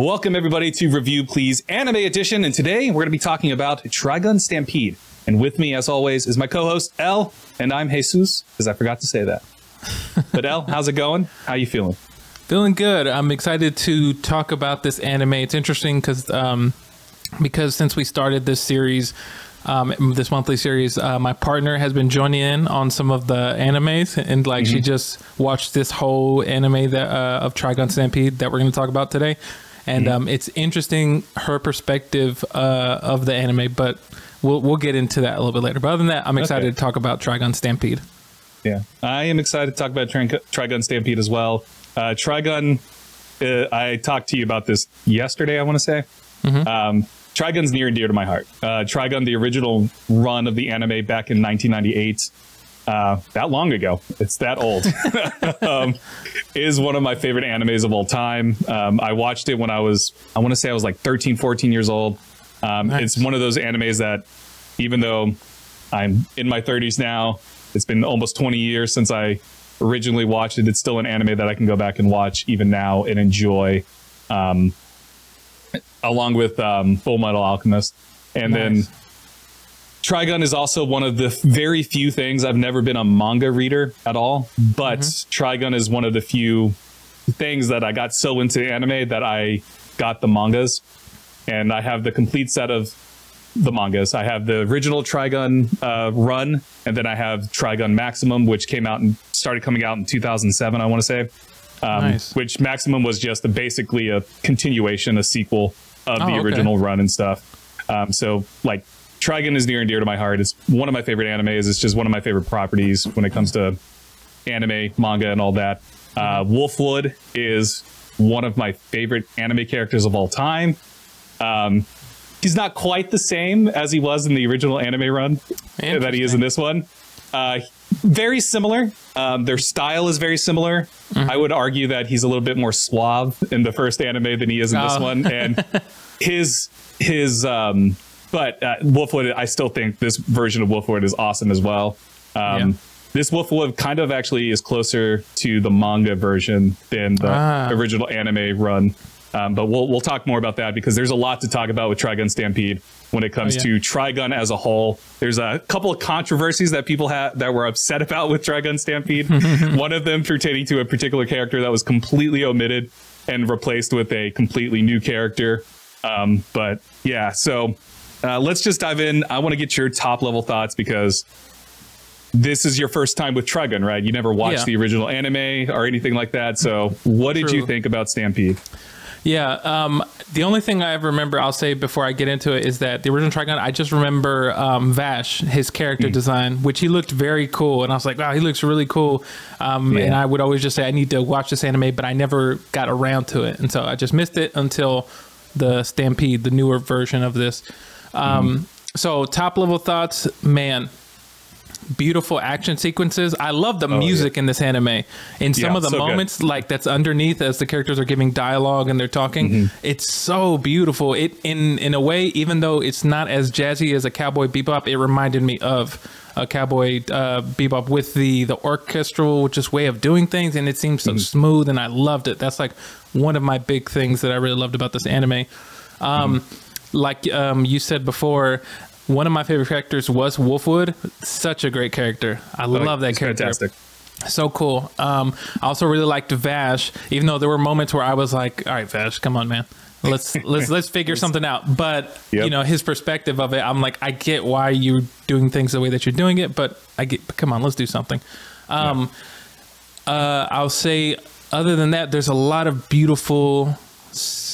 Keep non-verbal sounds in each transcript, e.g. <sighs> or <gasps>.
Welcome everybody to Review Please Anime Edition, and today we're going to be talking about Trigun Stampede. And with me, as always, is my co-host Ell, and I'm Jesús, because I forgot to say that. <laughs> but Ell, how's it going? How you feeling? Feeling good. I'm excited to talk about this anime. It's interesting because um, because since we started this series, um, this monthly series, uh, my partner has been joining in on some of the animes, and like she just watched this whole anime that uh, of Trigun Stampede that we're going to talk about today, and um, it's interesting her perspective uh, of the anime, but we'll we'll get into that a little bit later. But other than that, I'm excited Okay. to talk about Trigun Stampede. Yeah, I am excited to talk about Tri- Trigun Stampede as well. Uh, Trigun, uh, I talked to you about this yesterday. I want to say, um, Trigun's near and dear to my heart. Uh, Trigun, the original run of the anime back in 1998, uh, that long ago, it's that old, <laughs> um, is one of my favorite animes of all time. Um, I watched it when I was, I want to say I was like 13, 14 years old. Um, Nice. It's one of those animes that, even though I'm in my 30s now. It's been almost 20 years since I originally watched it. It's still an anime that I can go back and watch even now and enjoy, um, along with um, Full Metal Alchemist. And then Nice. Trigun is also one of the very few things I've never been a manga reader at all, but Mm-hmm. Trigun is one of the few things that I got so into anime that I got the mangas, and I have the complete set of the mangas. I have the original Trigun uh, run, and then I have Trigun Maximum, which came out and started coming out in 2007. I want to say, um, Nice. which Maximum was just a, basically a continuation, a sequel of Oh, the okay. original run and stuff. Um, so like Trigun is near and dear to my heart. It's one of my favorite animes. It's just one of my favorite properties when it comes to anime, manga, and all that. Uh, Wolfwood is one of my favorite anime characters of all time. Um, he's not quite the same as he was in the original anime run that he is in this one. Uh, very similar. Um, their style is very similar. I would argue that he's a little bit more suave in the first anime than he is in this Oh. one, and <laughs> his his um, but uh, Wolfwood, I still think this version of Wolfwood is awesome as well. Um, Yeah. This Wolfwood kind of actually is closer to the manga version than the Ah. original anime run. Um, but we'll we'll talk more about that because there's a lot to talk about with Trigun Stampede when it comes Oh, yeah. to Trigun as a whole. There's a couple of controversies that people had that were upset <laughs> about with Trigun Stampede. <laughs> One of them pertaining to a particular character that was completely omitted and replaced with a completely new character. Um, but yeah, so uh, let's just dive in. I want to get your top level thoughts because this is your first time with Trigun, right? You never watched Yeah. the original anime or anything like that. So, what did you think about Stampede? Yeah. Um, the only thing I remember, I'll say before I get into it, is that the original Trigun, I just remember um, Vash, his character Hmm. design, which he looked very cool. And I was like, wow, he looks really cool. Um, Yeah. And I would always just say, I need to watch this anime, but I never got around to it. And so I just missed it until the Stampede, the newer version of this. Um, Hmm. So, top level thoughts, man, beautiful action sequences. I love the music in this anime. In some Oh, Yeah, of the so good. moments, like that's underneath as the characters are giving dialogue and they're talking, Mm-hmm. it's so beautiful. It in in a way, even though it's not as jazzy as a Cowboy Bebop, it reminded me of a Cowboy uh, Bebop with the the orchestral just way of doing things, and it seems Mm-hmm. so smooth, and I loved it. That's like one of my big things that I really loved about this anime. Um, like um, you said before, one of my favorite characters was Wolfwood. Such a great character. I love that character. Fantastic. So cool. Um, I also really liked Vash, even though there were moments where I was like, "All right, Vash, come on, man, let's <laughs> let's let's figure something out." But Yep. you know, his perspective of it, I'm like, I get why you're doing things the way that you're doing it, but I get, but come on, let's do something. Um, uh, I'll say, other than that, there's a lot of beautiful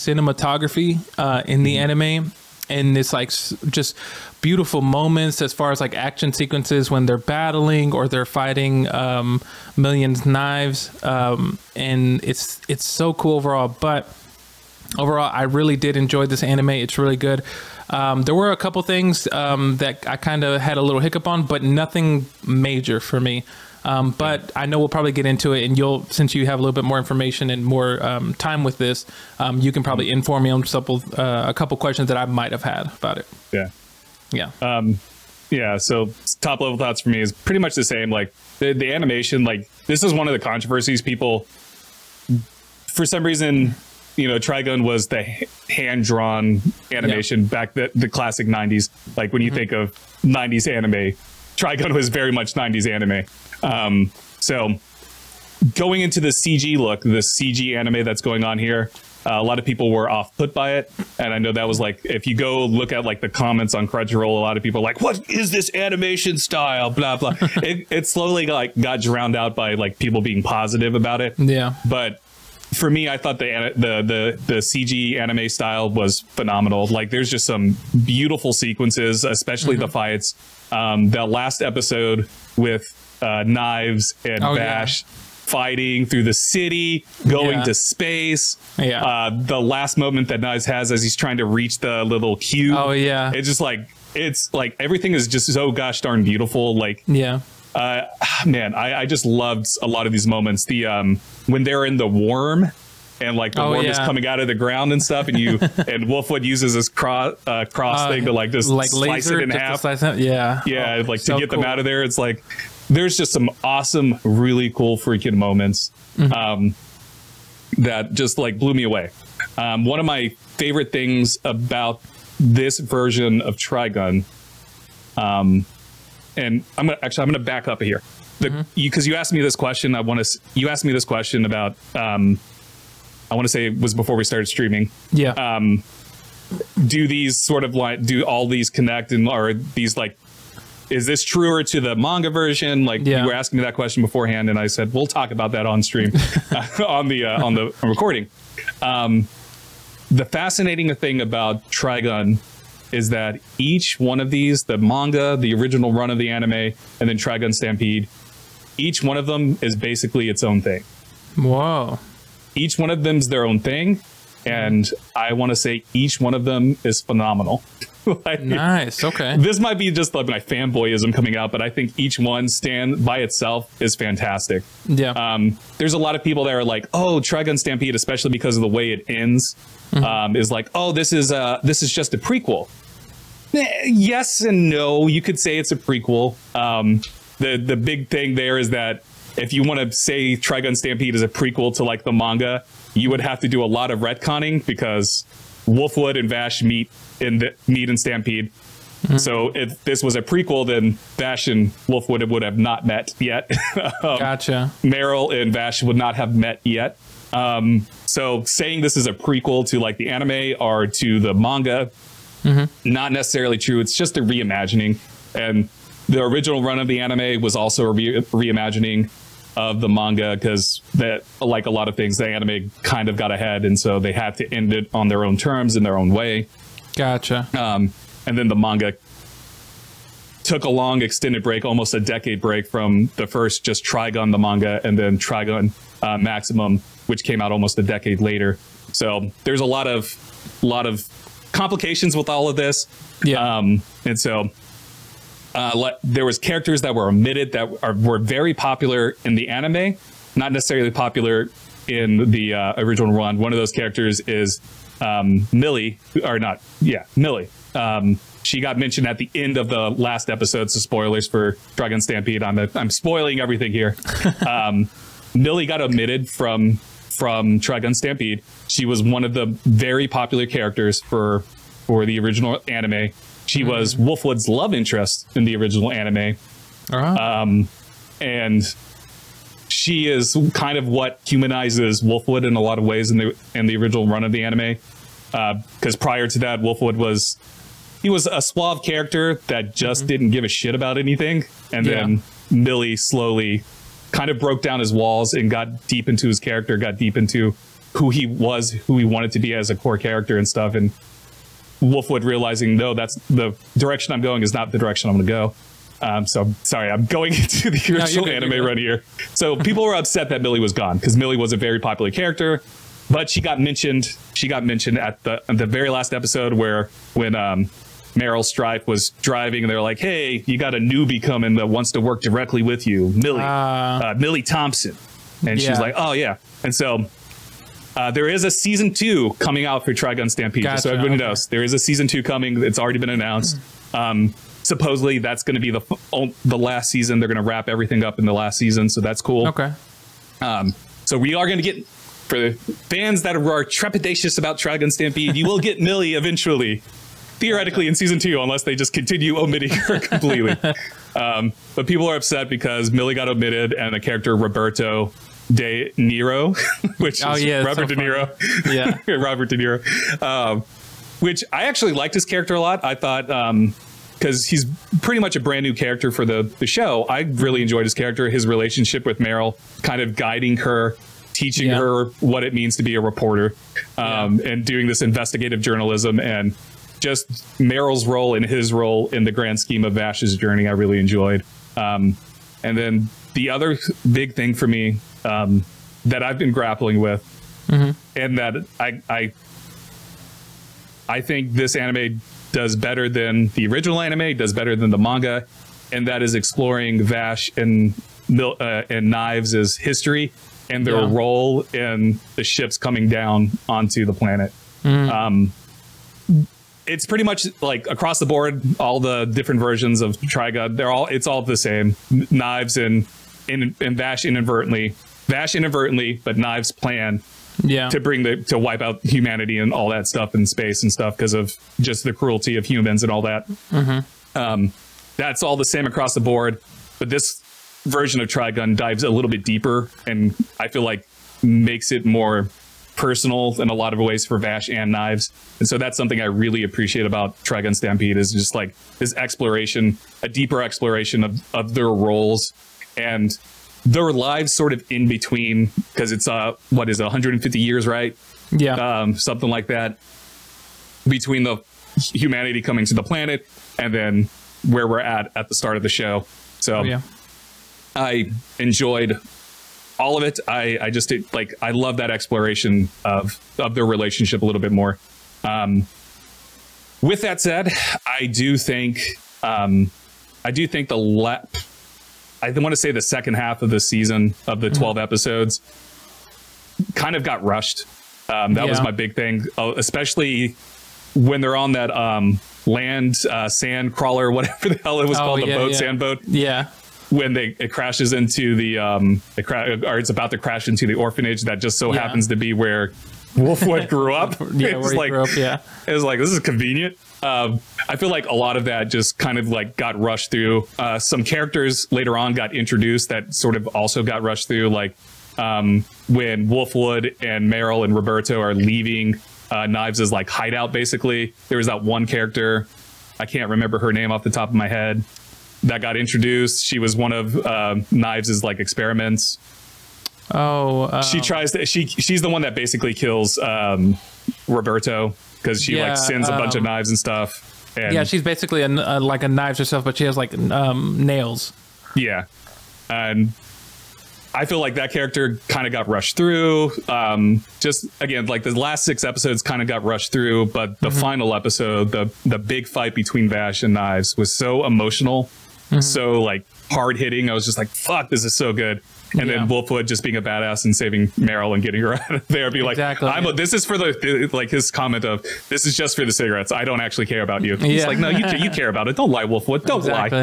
cinematography uh, in the anime. And it's like just beautiful moments as far as like action sequences when they're battling or they're fighting um, millions knives. Um, and it's it's so cool overall. But overall i really did enjoy this anime. It's really good. Um, there were a couple things um, that i kind of had a little hiccup on but nothing major for me um, but I know we'll probably get into it, and you'll since you have a little bit more information and more um, time with this, um, you can probably inform me on couple, uh, a couple questions that I might have had about it. Yeah. Yeah, Yeah, so top level thoughts for me is pretty much the same. Like the, the animation, like this is one of the controversies people, for some reason, you know, Trigun was the hand drawn animation back the the classic '90s. Like when you think of '90s anime, Trigun was very much '90s anime. Um, so going into the CG look, the CG anime that's going on here, uh, a lot of people were off put by it, and I know that was like if you go look at like the comments on Crunchyroll, a lot of people are like, "What is this animation style?" Blah blah. <laughs> it, it slowly like got drowned out by like people being positive about it. Yeah. But for me, I thought the the the the CG anime style was phenomenal. Like, there's just some beautiful sequences, especially the fights. Um, the last episode with uh, knives and Oh, yeah. Vash fighting through the city, going Yeah. to space. Yeah. Uh, the last moment that Knives has as he's trying to reach the little cube. Oh, yeah. It's just like it's like everything is just so gosh darn beautiful. Like Yeah. uh, <sighs> man, I, I just loved a lot of these moments. The um when they're in the worm and like the Oh, worm is coming out of the ground and stuff, and you <laughs> and Wolfwood uses this cross uh, cross Uh, thing to like just like slice laser it in half. slice it? Yeah. yeah, Oh, like so to get them out of there. It's like there's just some awesome, really cool freaking moments Mm-hmm. um, that just like blew me away. Um, one of my favorite things about this version of Trigun, um, and I'm gonna actually I'm gonna back up here, because Mm-hmm. you, you asked me this question. I want to you asked me this question about um, I want to say it was before we started streaming Yeah. um, do these sort of like do all these connect and are these like is this truer to the manga version like Yeah. you were asking me that question beforehand and i said we'll talk about that on stream <laughs> on the uh, on the recording um, the fascinating thing about trigun is that each one of these the manga the original run of the anime and then trigun stampede each one of them is basically its own thing Wow. each one of them's their own thing and i want to say each one of them is phenomenal <laughs> Like, Nice. Okay. this might be just like my fanboyism coming out but i think each one stand by itself is fantastic Yeah. um, there's a lot of people that are like oh trigun stampede especially because of the way it ends um, is like oh this is uh this is just a prequel Eh, yes and no you could say it's a prequel um, the the big thing there is that if you want to say trigun stampede is a prequel to like the manga you would have to do a lot of retconning because wolfwood and vash meet in the meet in stampede so if this was a prequel then vash and wolfwood would have not met yet <laughs> um, gotcha. Meryl and Vash would not have met yet. Um, so saying this is a prequel to like the anime or to the manga, not necessarily true. It's just a reimagining. And the original run of the anime was also a re- reimagining of the manga because that, like a lot of things, the anime kind of got ahead, and so they had to end it on their own terms in their own way. Gotcha. Um, and then the manga took a long extended break, almost a decade break from the first just Trigun the manga and then Trigun uh, Maximum, which came out almost a decade later. So there's a lot of lot of complications with all of this. Yeah. Um, and so uh, le- there was characters that were omitted that are, were very popular in the anime, not necessarily popular in the uh, original run. One of those characters is um, Milly, or not, yeah, Milly. Um, she got mentioned at the end of the last episode, so spoilers for Trigun Stampede. I'm I'm spoiling everything here. <laughs> um, Milly got omitted from from Trigun Stampede. She was one of the very popular characters for for the original anime. She was Wolfwood's love interest in the original anime, right. um, and she is kind of what humanizes Wolfwood in a lot of ways in the in the original run of the anime. Uh, because prior to that, Wolfwood was he was a suave character that just mm-hmm. didn't give a shit about anything, and Yeah. then Milly slowly kind of broke down his walls and got deep into his character, got deep into who he was, who he wanted to be as a core character and stuff, and Wolfwood realizing, no, that's the direction I'm going is not the direction I'm going to go. Um, so sorry, I'm going <laughs> into the original you're anime good. run here. So people were upset that Milly was gone because Milly was a very popular character, but she got mentioned. She got mentioned at the the very last episode where when um, Meryl Stryfe was driving, and they're like, "Hey, you got a newbie coming that wants to work directly with you, Milly, Ah. uh, Milly Thompson," and she's like, "Oh yeah," and so. Uh, there is a season two coming out for Trigun Stampede, just so everybody okay. knows. There is a season two coming. It's already been announced. Um, supposedly, that's going to be the the last season. They're going to wrap everything up in the last season, so that's cool. okay. Um, so we are going to get for the fans that are trepidatious about Trigun Stampede, you will get Milly eventually, theoretically in season two, unless they just continue omitting her <laughs> completely. um, but people are upset because Milly got omitted and the character Roberto De Niro, <laughs> which Oh, is yeah, Robert so De Niro. <laughs> Yeah. Robert De Niro. Um, which I actually liked his character a lot. I thought because he's pretty much a brand new character for the the show. I really enjoyed his character, his relationship with Meryl, kind of guiding her, teaching Yeah. her what it means to be a reporter, um, and doing this investigative journalism and just Meryl's role and his role in the grand scheme of Vash's journey. I really enjoyed. Um, and then the other big thing for me um, that I've been grappling with, and that I, I I think this anime does better than the original anime, does better than the manga, and that is exploring Vash and Mil- uh, and Knives' history and their Yeah. role in the ships coming down onto the planet. Um, it's pretty much like across the board, all the different versions of Trigun, they're all it's all the same. Knives and and, and Vash inadvertently, Vash inadvertently, but Knives plan Yeah. to bring the to wipe out humanity and all that stuff in space and stuff because of just the cruelty of humans and all that. Um, that's all the same across the board, but this version of Trigun dives a little bit deeper, and I feel like makes it more personal in a lot of ways for Vash and Knives. And so that's something I really appreciate about Trigun Stampede is just like this exploration, a deeper exploration of, of their roles and their lives sort of in between because it's uh what is it 150 years right yeah. um, something like that, between the humanity coming to the planet and then where we're at at the start of the show. So oh, yeah. I enjoyed all of it. I, I just did, like I love that exploration of of their relationship a little bit more. Um, with that said, I do think um, I do think the la- I want to say the second half of the season of the 12 episodes kind of got rushed. Um, that was my big thing, uh, especially when they're on that um, land uh, sand crawler, <laughs> whatever the hell it was Oh, called, the yeah, boat, yeah. sand boat Yeah. when they it crashes into the um it cra- or it's about to crash into the orphanage that just so Yeah. happens to be where Wolfwood grew up. <laughs> Yeah. it's Where he like grew up. Yeah. it was like this is convenient. Um, I feel like a lot of that just kind of like got rushed through. Uh, some characters later on got introduced that sort of also got rushed through, like um, when Wolfwood and Meryl and Roberto are leaving uh, Knives' like hideout. Basically, there was that one character. I can't remember her name off the top of my head. That got introduced. She was one of uh, Knives' like experiments Oh. Uh, she tries to she she's the one that basically kills um roberto because she Yeah, like sends a bunch of um, knives and stuff and yeah, she's basically a, a, like a knives herself, but she has like um, nails. yeah. And i feel like that character kind of got rushed through um just again like the last six episodes kind of got rushed through but the final episode the the big fight between vash and knives was so emotional so like hard hitting i was just like fuck this is so good and then Yeah. Wolfwood just being a badass and saving Meryl and getting her <laughs> out of there, be like, Exactly, "I'm a, this is for the like his comment of this is just for the cigarettes. I don't actually care about you." He's like, "No, you you care about it. Don't lie, Wolfwood. Don't Exactly.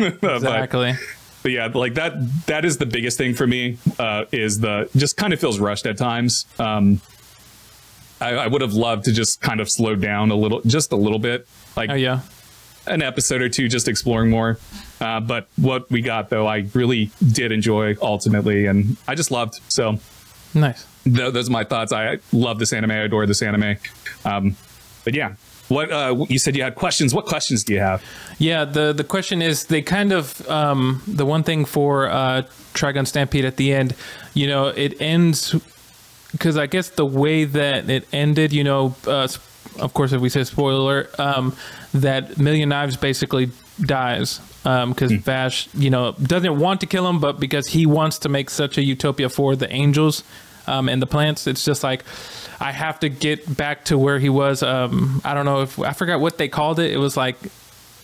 lie." <laughs> But- exactly. but yeah, like that that is the biggest thing for me uh, is the just kind of feels rushed at times. Um, I, I would have loved to just kind of slow down a little, just a little bit, like Oh yeah. an episode or two, just exploring more. Uh, but what we got though, I really did enjoy ultimately, and I just loved. So Nice. th- those are my thoughts. I love this anime. I adore this anime. Um, but yeah, what uh, you said you had questions. What questions do you have? Yeah, the the question is they kind of um, the one thing for uh, Trigun Stampede at the end, you know, it ends because I guess the way that it ended, you know, uh, of course, if we say spoiler, um, that Million Knives basically dies because Vash, you know, doesn't want to kill him, but because he wants to make such a utopia for the angels um, and the plants, it's just like I have to get back to where he was. Um, I don't know if I forgot what they called it. It was like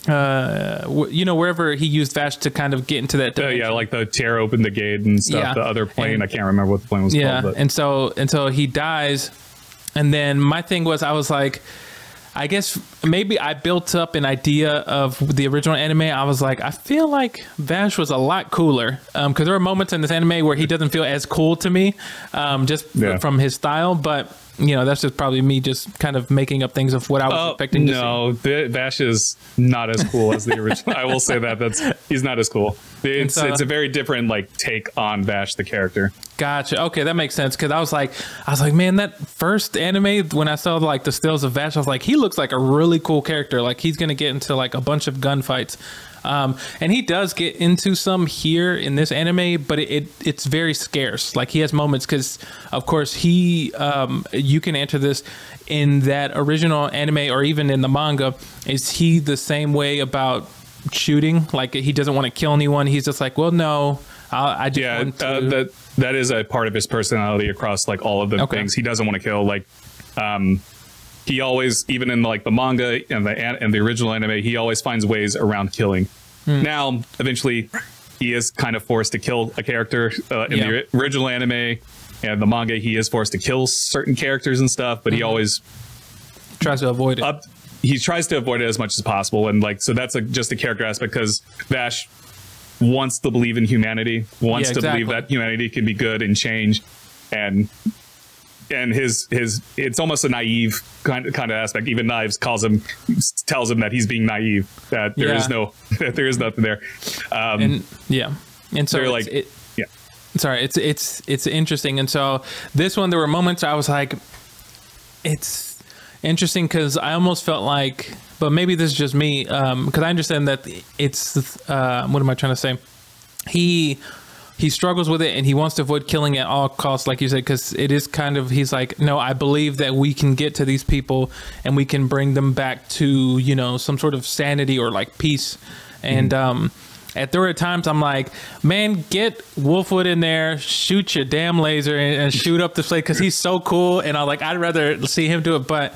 uh, you know, wherever he used Vash to kind of get into that. Uh, yeah, like the tear open the gate and stuff. Yeah. The other plane, And- I can't remember what the plane was yeah. called. But And so, and so he dies, and then my thing was, I was like, I guess maybe I built up an idea of the original anime. I was like, I feel like Vash was a lot cooler because there are moments in this anime where he doesn't feel as cool to me, um, just Yeah. from his style. But you know, that's just probably me just kind of making up things of what I was Oh, expecting to see. no, the, Vash is not as cool as the <laughs> original. I will say that that's he's not as cool. It's It's, uh, it's a very different like take on Vash the character. Gotcha. Okay, that makes sense. Because I was like, I was like, man, that first anime when I saw like the stills of Vash, I was like, he looks like a really cool character. Like he's gonna get into like a bunch of gunfights, um, and he does get into some here in this anime, but it, it it's very scarce. Like he has moments because, of course, he um, you can enter this in that original anime or even in the manga. Is he the same way about shooting? Like he doesn't want to kill anyone. He's just like, well, no. I, I just Yeah, want to. uh, that that is a part of his personality across like all of the Okay. things he doesn't want to kill. Like, um, he always, even in like the manga and the and the original anime, he always finds ways around killing. Hmm. Now, eventually, he is kind of forced to kill a character uh, in Yeah. the original anime and the manga. He is forced to kill certain characters and stuff, but he Mm-hmm. always tries to avoid it. up he tries to avoid it as much as possible and like so that's a, just a character aspect because vash wants to believe in humanity wants Yeah, to believe that humanity can be good and change and and his his it's almost a naive kind of kind of aspect. Even knives calls him tells him that he's being naive that there is Yeah. no <laughs> that there is nothing there. Um and yeah, and so like it, yeah. sorry, it's it's it's interesting, and so this one there were moments I was like, it's interesting because I almost felt like, but maybe this is just me, because I understand that it's uh, what am I trying to say? He he struggles with it and he wants to avoid killing at all costs like you said because it is kind of he's like no i believe that we can get to these people and we can bring them back to you know some sort of sanity or like peace and um at there were times i'm like man get wolfwood in there shoot your damn laser and, and shoot up the place because he's so cool and I'm like i'd rather see him do it but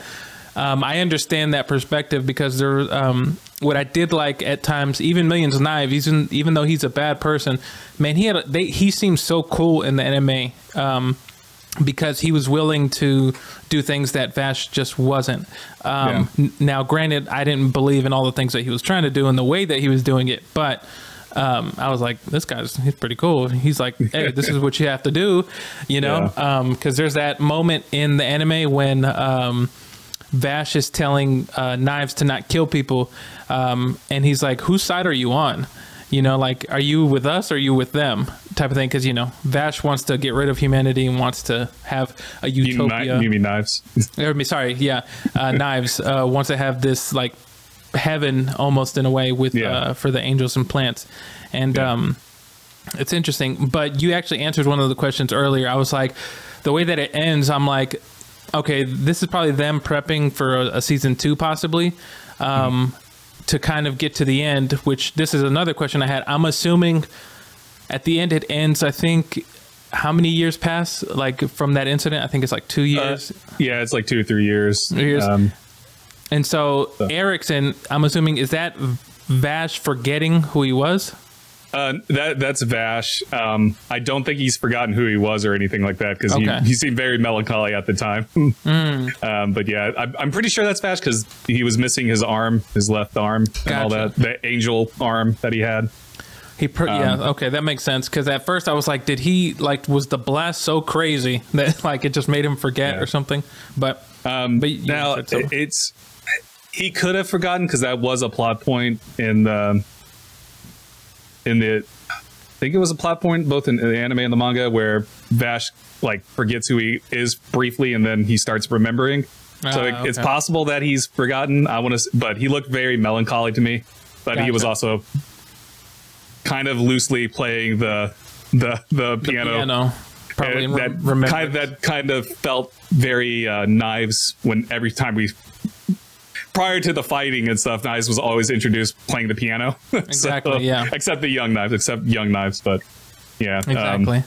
um, I understand that perspective because there. Um, what I did like at times, even Millions of Knives, even even though he's a bad person, man, he had a, they he seems so cool in the anime um, because he was willing to do things that Vash just wasn't. Um, n- Now, granted, I didn't believe in all the things that he was trying to do and the way that he was doing it, but. Um, I was like, this guy's he's pretty cool. He's like, <laughs> hey, this is what you have to do, you know? Yeah. Because there's that moment in the anime when um, Vash is telling uh, Knives to not kill people, um, and he's like, "Whose side are you on? You know, like, are you with us or are you with them?" Type of thing. Because you know, Vash wants to get rid of humanity and wants to have a utopia. kni- you mean knives <laughs> sorry, yeah, uh, Knives uh, wants to have this like heaven almost in a way with Yeah. uh, for the angels and plants, and Yeah. um, it's interesting. But you actually answered one of the questions earlier. I was like, the way that it ends, I'm like, okay, this is probably them prepping for a, a season two, possibly, um, to kind of get to the end. Which this is another question I had. I'm assuming at the end it ends. I think how many years pass like from that incident? I think it's like two Uh, years. yeah it's like two or three years Years. um and so Erikson, I'm assuming, is that Vash forgetting who he was? Uh, that that's Vash. Um, I don't think he's forgotten who he was or anything like that because Okay. he, he seemed very melancholy at the time. <laughs> um, but yeah, I, I'm pretty sure that's Vash because he was missing his arm, his left arm, and all that. The angel arm that he had. He, per- Um, yeah, okay, that makes sense. Because at first I was like, did he like was the blast so crazy <laughs> that like it just made him forget Yeah. or something? But Um, But now so. it's he could have forgotten because that was a plot point in the in the. I think it was a plot point both in the anime and the manga where Vash like forgets who he is briefly and then he starts remembering. so Ah, it, it's possible that he's forgotten. I want to, but he looked very melancholy to me. But he was also kind of loosely playing the the the piano. piano, probably that kind of, that kind of felt very uh, knives when every time we prior to the fighting and stuff knives was always introduced playing the piano <laughs> So, Exactly, yeah. except the young knives except young knives but yeah um, exactly.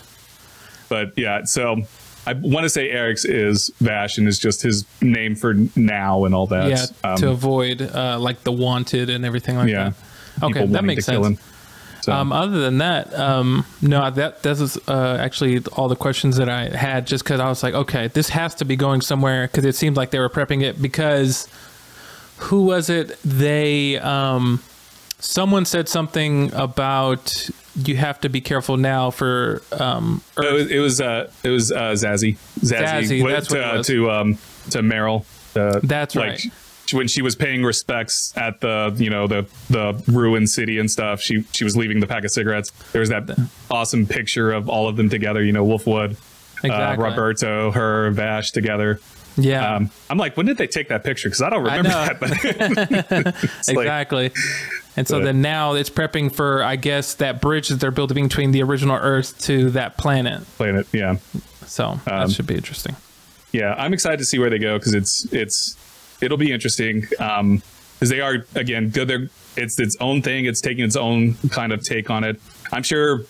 but yeah so i want to say eric's is vash and is just his name for now and all that yeah, Um, to avoid uh, like the wanted and everything like yeah that. Okay, that makes sense. So, Um, other than that, um, no, that this is uh, actually all the questions that I had. Just because I was like, okay, this has to be going somewhere because it seemed like they were prepping it because who was it? They um, someone said something about you have to be careful now for um, It was it was, uh, it was uh, Zazie. Zazie, went that's what to, it was. to um to Meryl. Uh, That's like, right. When she was paying respects at the you know the the ruined city and stuff, she she was leaving the pack of cigarettes. There was that awesome picture of all of them together. You know, Wolfwood, uh, Roberto, her, Vash together. Yeah, Um, I'm like, when did they take that picture? Because I don't remember know. that. But <laughs> it's like- exactly. and so but- then now it's prepping for, I guess, that bridge that they're building between the original Earth to that planet. playing it, yeah. So that Um, should be interesting. yeah, I'm excited to see where they go because it's it's it'll be interesting. Um, because they are again good. They're it's its own thing. It's taking its own kind of take on it. I'm sure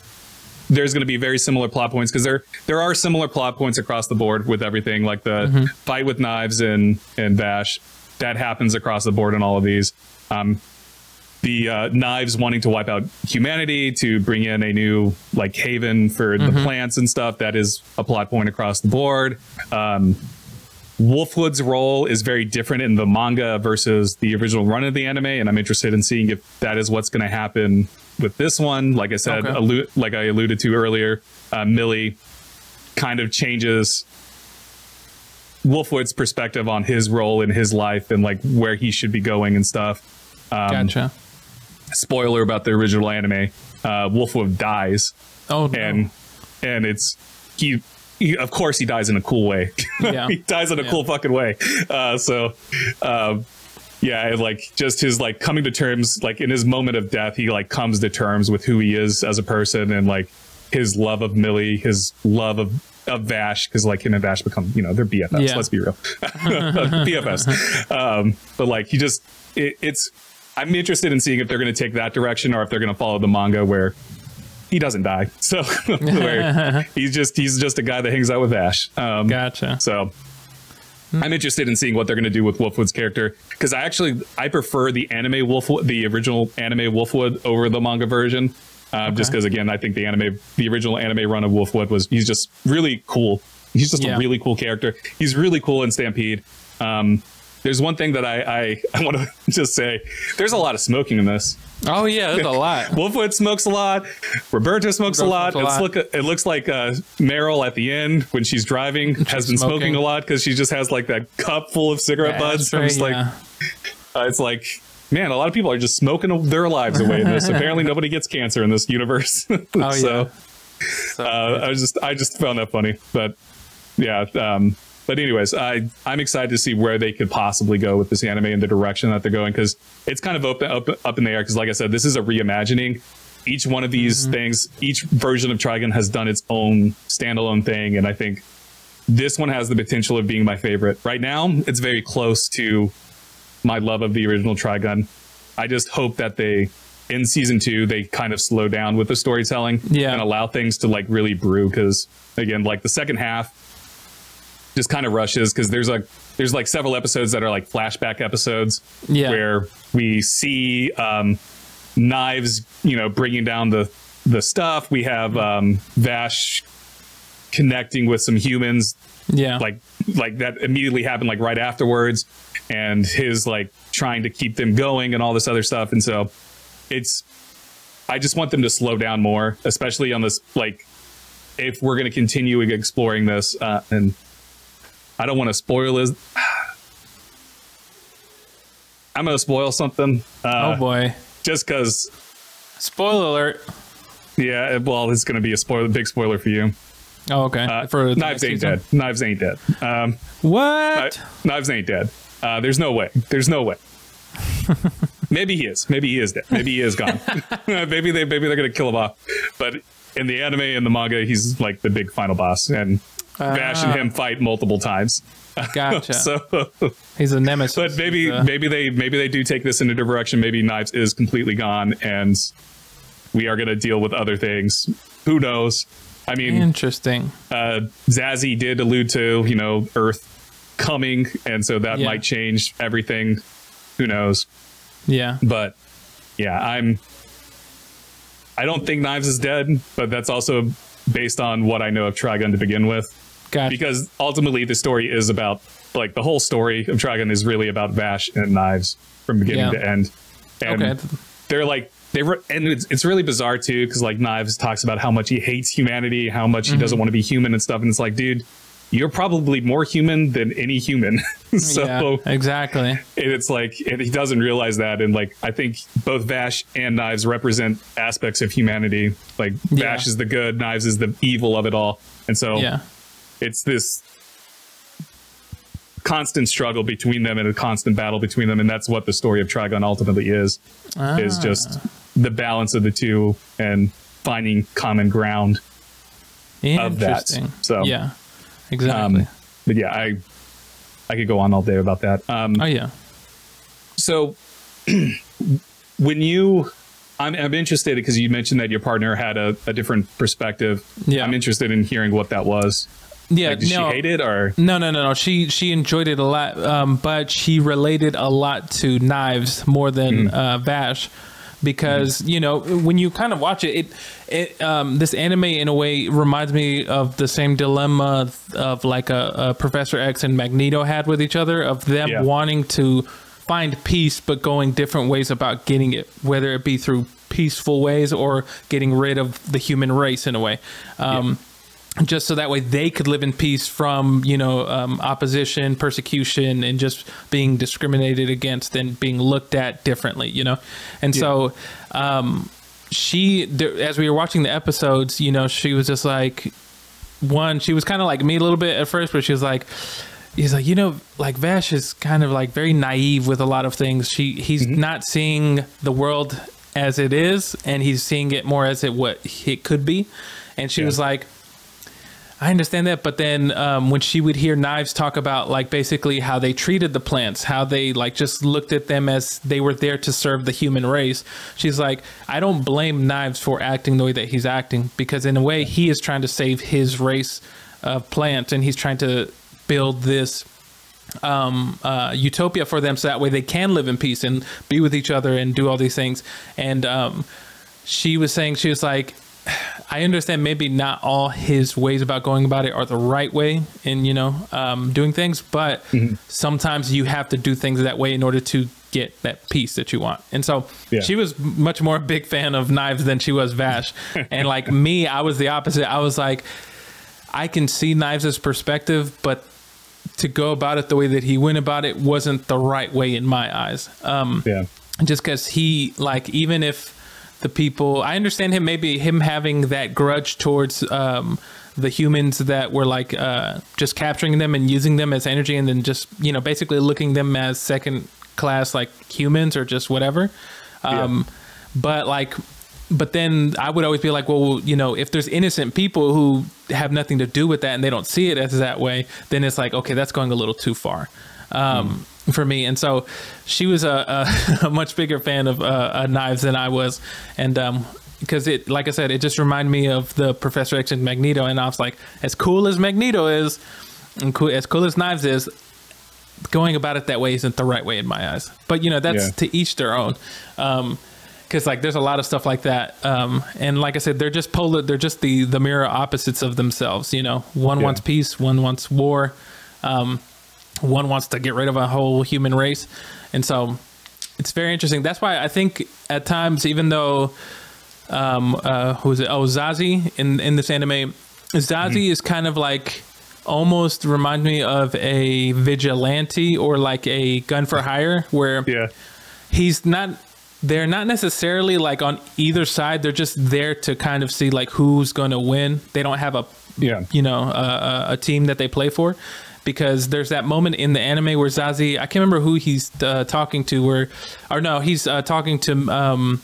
there's going to be very similar plot points because there there are similar plot points across the board with everything. Like the fight with knives and and Vash that happens across the board in all of these. Um, the uh, knives wanting to wipe out humanity to bring in a new like haven for the plants and stuff that is a plot point across the board um, wolfwood's role is very different in the manga versus the original run of the anime and i'm interested in seeing if that is what's going to happen with this one like i said Okay. allu- like i alluded to earlier uh, milly kind of changes wolfwood's perspective on his role in his life and like where he should be going and stuff um, Gotcha. spoiler about the original anime uh wolfwood dies Oh, no. and and it's he, he of course he dies in a cool way <laughs> Yeah. he dies in a Yeah. cool fucking way uh so um yeah and, like just his like coming to terms like in his moment of death he like comes to terms with who he is as a person and like his love of milly his love of of Vash because like him and Vash become you know they're BFFs. Yeah. Let's be real, <laughs> BFFs. Um, but like he just it, it's I'm interested in seeing if they're going to take that direction or if they're going to follow the manga where he doesn't die. <laughs> So <laughs> he's just he's just a guy that hangs out with Vash. Um, Gotcha. So I'm interested in seeing what they're going to do with Wolfwood's character because I actually I prefer the anime Wolfwood, the original anime Wolfwood over the manga version. Um, Just because again, I think the anime, the original anime run of Wolfwood was he's just really cool. He's just Yeah. a really cool character. He's really cool in Stampede. Um, there's one thing that I I, <laughs> I want to <laughs> just say. There's a lot of smoking in this. Oh yeah, there's a lot. <laughs> Wolfwood smokes a lot. Roberto smokes a lot. Smokes a It's look. It looks like uh, Meryl at the end when she's driving has been smoking, smoking. a lot because she just has like that cup full of cigarette buds. I'm just like, yeah. uh, it's like, man, a lot of people are just smoking their lives away in this. <laughs> Apparently, nobody gets cancer in this universe. <laughs> Oh, so, So, uh, I just, I just found that funny. But yeah. Um, but anyways, I I'm excited to see where they could possibly go with this anime and the direction that they're going because it's kind of open up up in the air. Because like I said, this is a reimagining. Each one of these mm-hmm. things, each version of Trigun has done its own standalone thing, and I think this one has the potential of being my favorite. Right now, it's very close to my love of the original Trigun. I just hope that they, in season two, they kind of slow down with the storytelling Yeah. and allow things to like really brew. Because again, like the second half just kind of rushes because there's like there's like several episodes that are like flashback episodes Yeah. where we see um, knives, you know, bringing down the the stuff. We have um, Vash connecting with some humans yeah. like like that immediately happened like right afterwards and his like trying to keep them going and all this other stuff and so it's i just want them to slow down more especially on this like if we're going to continue exploring this uh and i don't want to spoil this <sighs> i'm going to spoil something uh oh boy. just because Spoiler alert. yeah well it's going to be a spoiler big spoiler for you Oh, okay. uh, For knives ain't season? dead knives ain't dead um What? Kni- Knives ain't dead. Uh, there's no way. There's no way. <laughs> maybe he is. Maybe he is dead. Maybe he is gone. <laughs> <laughs> maybe they maybe they're gonna kill him off. But in the anime and the manga, he's like the big final boss, and Vash and him fight multiple times. Gotcha. <laughs> So, He's a nemesis. but maybe Uh, maybe they maybe they do take this in a direction. Maybe Knives is completely gone, and we are gonna deal with other things. Who knows? I mean, interesting. uh, Zazie did allude to, you know, Earth coming, and so that Yeah. might change everything. Who knows? Yeah. But yeah, I'm. I don't think Knives is dead, but that's also based on what I know of Trigun to begin with, Gotcha. because ultimately the story is about like the whole story of Trigun is really about Vash and knives from beginning Yeah. to end. And Okay. they're like they were, and it's, it's really bizarre too because like Knives talks about how much he hates humanity, how much he Mm-hmm. doesn't want to be human and stuff, and it's like, dude, you're probably more human than any human. <laughs> so yeah, exactly. and it's like and he doesn't realize that and like i think both vash and knives represent aspects of humanity like Yeah. vash is the good knives is the evil of it all and so Yeah. It's this constant struggle between them and a constant battle between them and that's what the story of trigun ultimately is is just the balance of the two and finding common ground of that. Interesting. So, yeah, exactly. um, but yeah i i could go on all day about that um oh yeah. so <clears throat> when you I'm, I'm interested because you mentioned that your partner had a, a different perspective Yeah. i'm interested in hearing what that was Yeah. like, did no, she hate it or No, no, no, no. She she enjoyed it a lot, um, but she related a lot to knives more than Mm-hmm. uh, Vash, because you know when you kind of watch it, it it um, this anime in a way reminds me of the same dilemma of like a, a Professor X and Magneto had with each other of them Yeah. wanting to find peace but going different ways about getting it, whether it be through peaceful ways or getting rid of the human race in a way. Um, just so that way they could live in peace from you know um, opposition persecution and just being discriminated against and being looked at differently you know? And so um, she as we were watching the episodes you know she was just like one she was kind of like me a little bit at first but she was like he's like you know like vash is kind of like very naive with a lot of things. She he's not seeing the world as it is and he's seeing it more as it what it could be. And she Yeah. was like I understand that, but then um, when she would hear Knives talk about like basically how they treated the plants, how they like just looked at them as they were there to serve the human race, she's like, I don't blame Knives for acting the way that he's acting because in a way he is trying to save his race of plants and he's trying to build this um, uh, utopia for them so that way they can live in peace and be with each other and do all these things. And um, she was saying, she was like, I understand maybe not all his ways about going about it are the right way in, you know, um, doing things, but sometimes you have to do things that way in order to get that peace that you want. And so Yeah. she was much more a big fan of knives than she was Vash. <laughs> and like me, I was the opposite. I was like, I can see Knives' perspective, but to go about it the way that he went about it wasn't the right way in my eyes. Um, yeah just because he like even if the people. I understand him maybe him having that grudge towards um the humans that were like uh just capturing them and using them as energy and then just you know basically looking them as second class like humans or just whatever. Um but like but then i would always be like well you know if there's innocent people who have nothing to do with that and they don't see it as that way then it's like okay that's going a little too far um, for me. And so she was a, a, <laughs> a much bigger fan of uh, uh, knives than I was, and um, because it, like I said, it just reminded me of the Professor X and Magneto, and I was like, as cool as Magneto is, and cool, as cool as knives is. Going about it that way isn't the right way in my eyes, but you know that's Yeah. to each their own. Um, because like there's a lot of stuff like that um and like i said they're just polar they're just the the mirror opposites of themselves you know one Yeah. wants peace one wants war um one wants to get rid of a whole human race. And so it's very interesting. That's why i think at times even though um uh who is it? Oh zazie in in this anime. Zazie is kind of like almost reminds me of a vigilante or like a gun for hire where yeah. he's not they're not necessarily like on either side. They're just there to kind of see like who's going to win. They don't have a yeah. you know a- a team that they play for because there's that moment in the anime where Zazie I can't remember who he's uh, talking to where or no he's uh, talking to um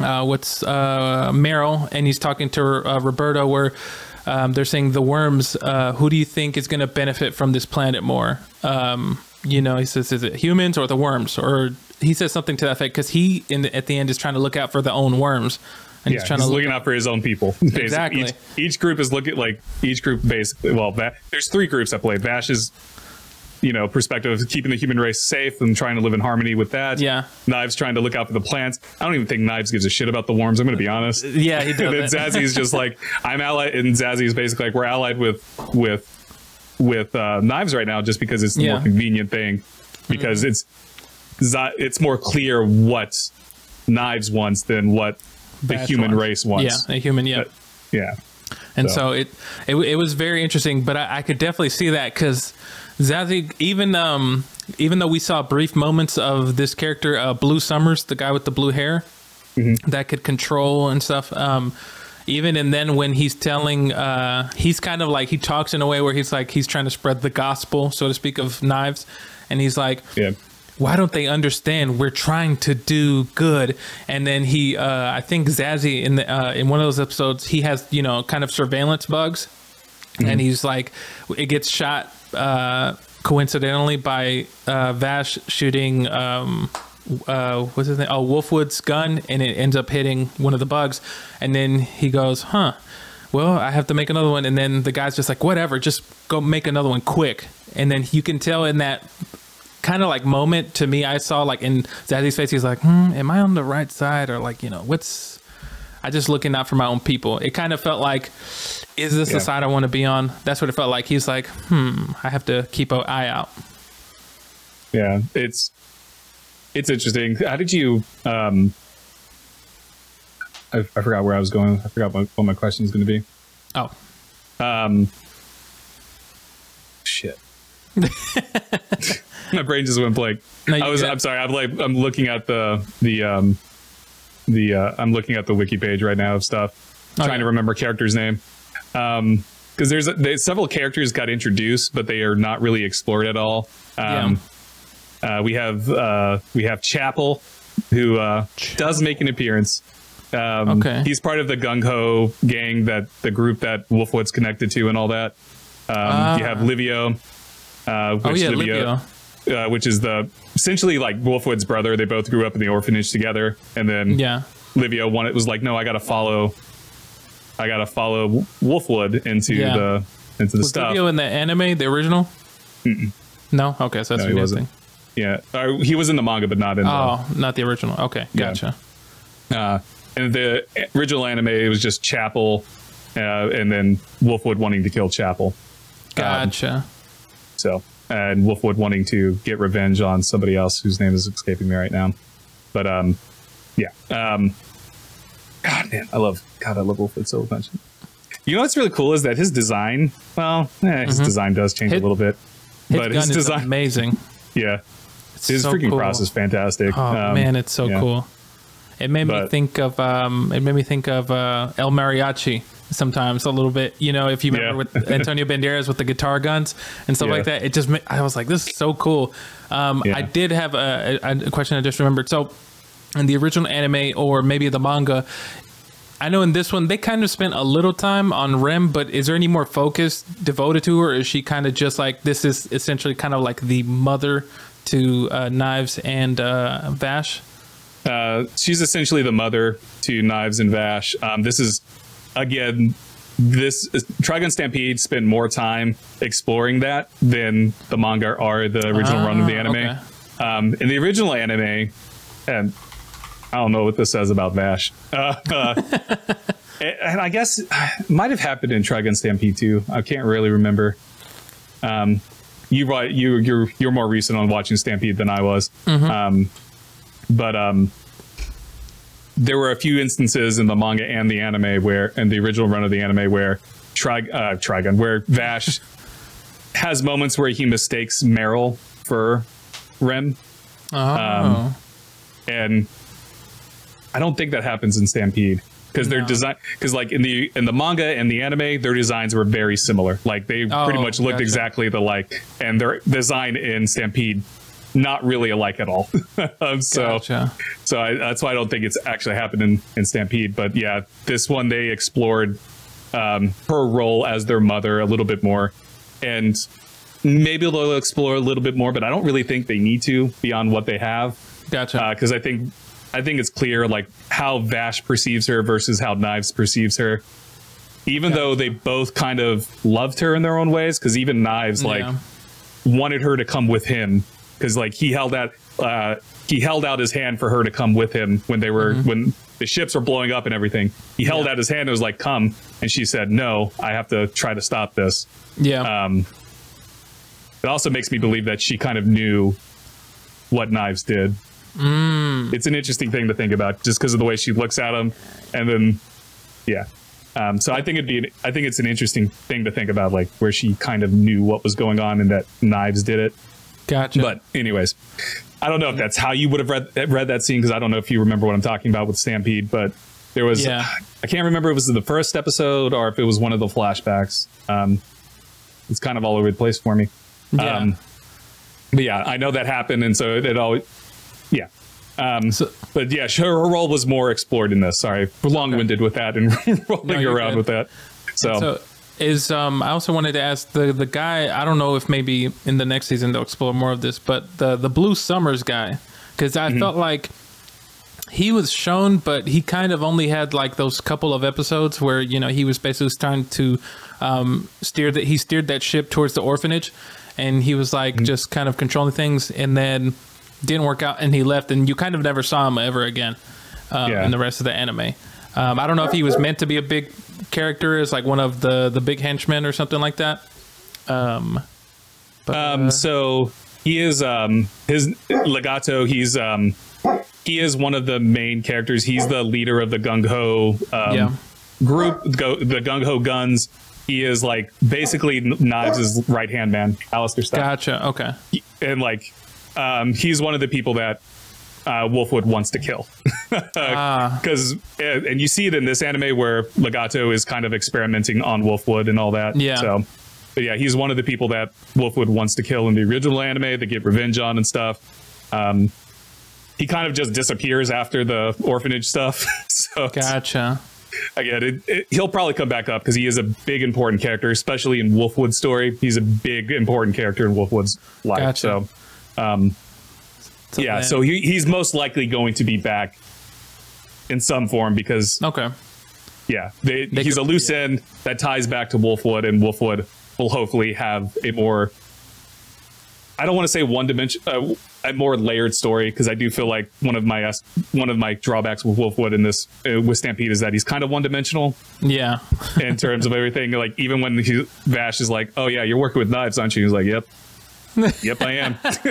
uh, what's uh, Meryl and he's talking to uh, Roberto where um, they're saying the worms uh, who do you think is going to benefit from this planet more? Um, you know he says is it humans or the worms? Or he says something to that effect because he in the, at the end is trying to look out for the own worms and yeah, he's trying he's to look looking out for his own people. basically. Exactly. Each, each group is looking like each group basically. Well, Va- there's three groups that play. Vash's, you know, perspective of keeping the human race safe and trying to live in harmony with that. Yeah. Knives trying to look out for the plants. I don't even think Knives gives a shit about the worms. I'm going to be honest. yeah he and then does just like I'm allied, and Zazie's basically like we're allied with with with uh, knives right now, just because it's the Yeah. more convenient thing. Because it's it's more clear what knives wants than what the human ones. race once. Yeah, a human. Yeah. Uh, yeah. And So- so, it, it it was very interesting, but I, I could definitely see that because Zazie, even um, even though we saw brief moments of this character, uh, Blue Summers, the guy with the blue hair, that could control and stuff. Um, even and then when he's telling, uh, he's kind of like he talks in a way where he's like he's trying to spread the gospel, so to speak, of knives, and he's like, Yeah. Why don't they understand we're trying to do good? And then he uh i think Zazie in the uh in one of those episodes he has you know kind of surveillance bugs. And he's like it gets shot uh coincidentally by uh vash shooting um uh what's his name? Oh wolfwood's gun and it ends up hitting one of the bugs. And then he goes huh well i have to make another one. And then the guy's just like whatever just go make another one quick. And then you can tell in that kind of like moment to me I saw like in Zazie's face he's like hmm am I on the right side or like you know what's I just looking out for my own people it kind of felt like is this Yeah. the side I want to be on that's what it felt like he's like hmm I have to keep an eye out Yeah. It's it's interesting. How did you um I, I forgot where I was going. I forgot what, what my question is going to be. oh Um. <laughs> My brain just went blank. No, I was. good. I'm sorry. I'm like. I'm looking at the the um the. Uh, I'm looking at the wiki page right now of stuff. Oh, trying to remember characters' name. Um, because there's, there's several characters got introduced, but they are not really explored at all. Um, uh, we have uh, we have Chapel, who uh, does make an appearance. Um, Okay. He's part of the Gung Ho gang that the group that Wolfwood's connected to and all that. Um, You have Livio. Uh, which oh yeah Livio, Livio uh, which is the essentially like Wolfwood's brother. They both grew up in the orphanage together, and then yeah Livio one it was like, no, I got to follow. I got to follow Wolfwood into Yeah. the into the was stuff. Livio in the anime the original no okay so that's No, wasn't. thing Yeah, uh, he was in the manga, but not in the. oh not the original okay Yeah. gotcha Uh, and the original anime it was just Chapel, uh, and then Wolfwood wanting to kill Chapel. gotcha So and Wolfwood wanting to get revenge on somebody else whose name is escaping me right now. But um, yeah. Um, God man, I love God, I love Wolfwood so much. You know what's really cool is that his design. Well, eh, his design does change Mm-hmm. A little bit, but his is design, amazing <laughs> yeah, It's his so freaking cool. process is fantastic. Oh Um, man, it's so yeah. cool. It made me think of um, it made me think of uh, El Mariachi sometimes a little bit. You know, if you remember Yeah. with <laughs> Antonio Banderas with the guitar guns and stuff Yeah. like that, it just I was like, this is so cool. Um, Yeah. I did have a, a, a question I just remembered. So, in the original anime or maybe the manga. I know in this one they kind of spent a little time on Rem, but is there any more focus devoted to her? Or is she kind of just like this is essentially kind of like the mother to uh, Knives and uh, Vash? Uh, she's essentially the mother to Knives and Vash. Um, this is again, this Trigun Stampede spent more time exploring that than the manga or the original run of the Ah, anime. okay. Um, in the original anime, and I don't know what this says about Vash. Uh, <laughs> uh, and I guess it might have happened in Trigun Stampede too. I can't really remember. Um, you you you're you're more recent on watching Stampede than I was. Um, but um, there were a few instances in the manga and the anime where, in the original run of the anime, where Tri- uh, Trigun, where Vash <laughs> has moments where he mistakes Meryl for Rem, Oh, Um, and I don't think that happens in Stampede because their No. design, because like in the in the manga and the anime, their designs were very similar. Like they pretty Oh, much looked gotcha. exactly the like, and their design in Stampede not really alike at all. <laughs> um, so gotcha. so I, that's why I don't think it's actually happened in, in Stampede. But yeah, this one they explored um, her role as their mother a little bit more, and maybe they'll explore a little bit more. But I don't really think they need to beyond what they have Gotcha. because I think I think it's clear like how Vash perceives her versus how Knives perceives her. Even though they both kind of loved her in their own ways, because even Knives like yeah. wanted her to come with him because like he held out uh, he held out his hand for her to come with him when they were when the ships were blowing up and everything. He held Mm-hmm. Yeah. out his hand and was like, "Come," and she said, "No, I have to try to stop this." yeah. Um, it also makes me believe that she kind of knew what Knives did. Mm. It's an interesting thing to think about, just because of the way she looks at him, and then yeah. Um, so I think it'd be, an, I think it's an interesting thing to think about, like where she kind of knew what was going on and that Knives did it. Gotcha. But anyways, I don't know if that's how you would have read read that scene because I don't know if you remember what I'm talking about with Stampede, but there was Yeah. I can't remember if it was the first episode or if it was one of the flashbacks. Um, it's kind of all over the place for me. Yeah. Um, but yeah, I know that happened, and so it, it always yeah. Um, So- but yeah, her, her role was more explored in this. Sorry, long winded with that and <laughs> rolling No, around good. with that. So, So is um I also wanted to ask the the guy I don't know if maybe in the next season they'll explore more of this but the the Bluesummers guy because I felt like he was shown but he kind of only had like those couple of episodes where you know he was basically trying to um steer that he steered that ship towards the orphanage and he was like just kind of controlling things and then didn't work out and he left and you kind of never saw him ever again um, Yeah. in the rest of the anime. Um, I don't know if he was meant to be a big character as like one of the the big henchmen or something like that. Um, but Um, uh, so he is um his legato. He's um he is one of the main characters. He's the leader of the gung ho um, Yeah. group, go, the gung ho guns. He is like basically Knives' right hand man, Alistair style, gotcha. Okay. and like um, he's one of the people that uh, Wolfwood wants to kill. <laughs> Ah, Because and you see it in this anime where Legato is kind of experimenting on Wolfwood and all that. Yeah. So, but yeah, he's one of the people that Wolfwood wants to kill in the original anime. They get revenge on and stuff. Um, he kind of just disappears after the orphanage stuff. <laughs> so gotcha. again, it, it, he'll probably come back up because he is a big important character, especially in Wolfwood's story. He's a big important character in Wolfwood's life. Gotcha. So So yeah, then- so he, he's most likely going to be back in some form because okay. yeah, they, They he's could- a loose end that ties back to Wolfwood, and Wolfwood will hopefully have a more. I don't want to say one dimension, uh, a more layered story because I do feel like one of my one of my drawbacks with Wolfwood in this uh, with Stampede is that he's kind of one dimensional Yeah. in terms of everything. Like even when he, Vash is like, "Oh yeah, you're working with knives, aren't you?" He's like, "Yep." Yep, I am. <laughs>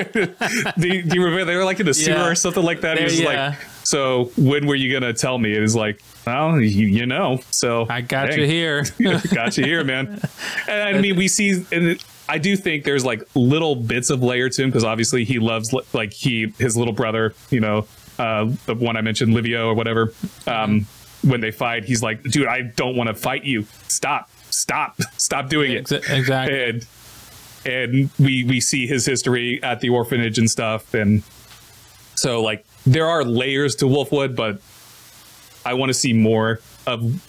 do, you- do you remember they were like in the sewer Yeah. or something like that? He was yeah. like, "So when were you gonna tell me?" It was like, "Well, you, you know." So I got dang. you here. <laughs> got you here, man. And I mean, we see, and I do think there's like little bits of layer to him because obviously he loves like he his little brother, you know, uh, the one I mentioned, Livio or whatever. Um, when they fight, he's like, "Dude, I don't want to fight you. Stop, stop, stop doing it." Exactly. And and we we see his history at the orphanage and stuff, and so like there are layers to Wolfwood, but I want to see more of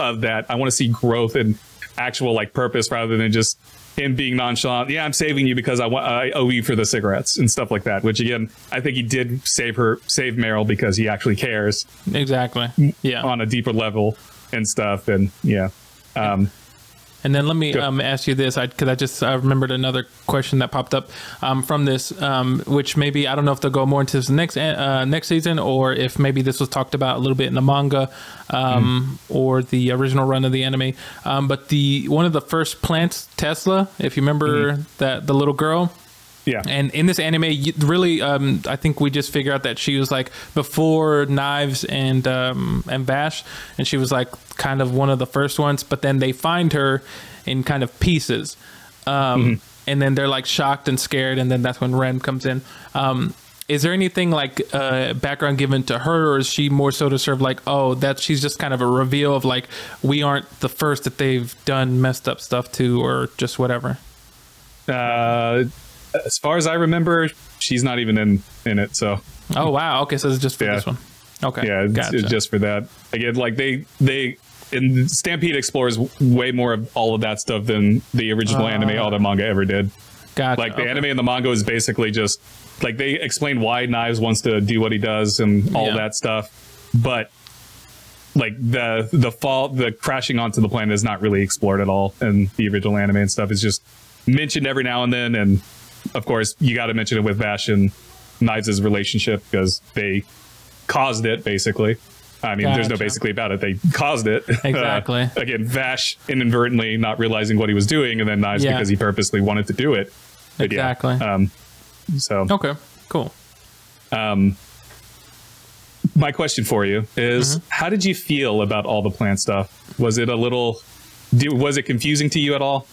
of that. I want to see growth and actual like purpose rather than just him being nonchalant. Yeah, I'm saving you because I want I owe you for the cigarettes and stuff like that. Which again, I think he did save her, save Meryl because he actually cares Exactly. Yeah. on a deeper level and stuff. And yeah, um, And then let me um, ask you this, because I, just I remembered another question that popped up um, from this, um, which maybe I don't know if they'll go more into this next uh, next season, or if maybe this was talked about a little bit in the manga um, or the original run of the anime. Um, but the one of the first plants, Tesla, if you remember that the little girl, yeah, and in this anime, really, um, I think we just figure out that she was like before Knives and um, and Vash, and she was like kind of one of the first ones. But then they find her in kind of pieces, um, and then they're like shocked and scared, and then that's when Rem comes in. Um, is there anything like uh, background given to her, or is she more so to serve like, oh, that she's just kind of a reveal of like we aren't the first that they've done messed up stuff to, or just whatever? uh, as far as I remember, she's not even in in it. So Oh wow, okay, so it's just for Yeah. this one. Okay, yeah, gotcha. it's just for that. Again, like they they in Stampede explores way more of all of that stuff than the original uh, anime, all the manga ever did. gotcha. Like the okay. anime and the manga is basically just like they explain why Knives wants to do what he does and all Yeah. that stuff, but like the the fall the crashing onto the planet is not really explored at all in the original anime and stuff. It's just mentioned every now and then, and of course you got to mention it with Vash and Knives' relationship because they caused it basically. I mean, there's no basically about it. They caused it. <laughs> Exactly. again, Vash inadvertently not realizing what he was doing, and then Knives Yeah. because he purposely wanted to do it. but yeah, Exactly. um, so Okay. Cool. my question for you is Mm-hmm. how did you feel about all the plant stuff was it a little do, was it confusing to you at all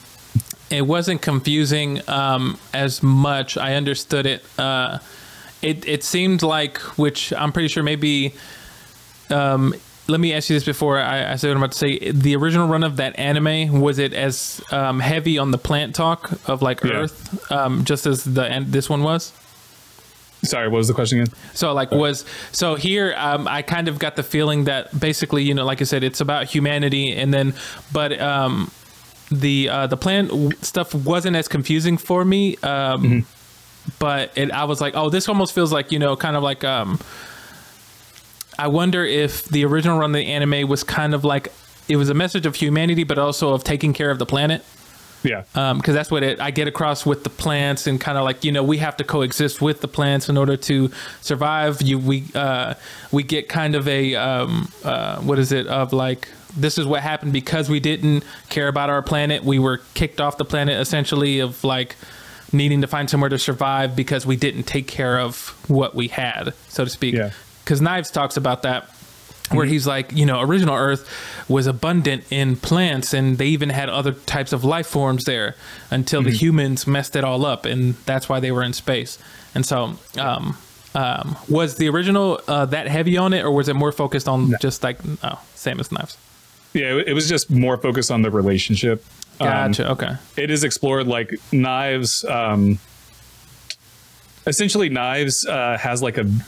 it wasn't confusing um, as much. I understood it. Uh, it it seemed like, which I'm pretty sure maybe. Um, let me ask you this before I, I say what I'm about to say. The original run of that anime was it as um, heavy on the plant talk of like Yeah. Earth, um, just as the and this one was? sorry what was the question again So like was so here um, I kind of got the feeling that basically you know like I said it's about humanity and then but um, the uh, the plan w- stuff wasn't as confusing for me um, but it, I was like oh this almost feels like you know kind of like um, I wonder if the original run of the anime was kind of like it was a message of humanity but also of taking care of the planet. Yeah. Because that's what it, I get across with the plants and kind of like you know we have to coexist with the plants in order to survive. You we uh, we get kind of a um, uh, what is it of like this is what happened because we didn't care about our planet. We were kicked off the planet essentially of like needing to find somewhere to survive because we didn't take care of what we had, so to speak. Yeah. Because Knives talks about that where he's like, you know, original Earth was abundant in plants, and they even had other types of life forms there until the humans messed it all up, and that's why they were in space. And so, um, um, was the original uh, that heavy on it, or was it more focused on just like, oh, same as Knives? Yeah it, it was just more focused on the relationship Um, Gotcha. okay. it is explored like knives um essentially knives uh has like a <sighs>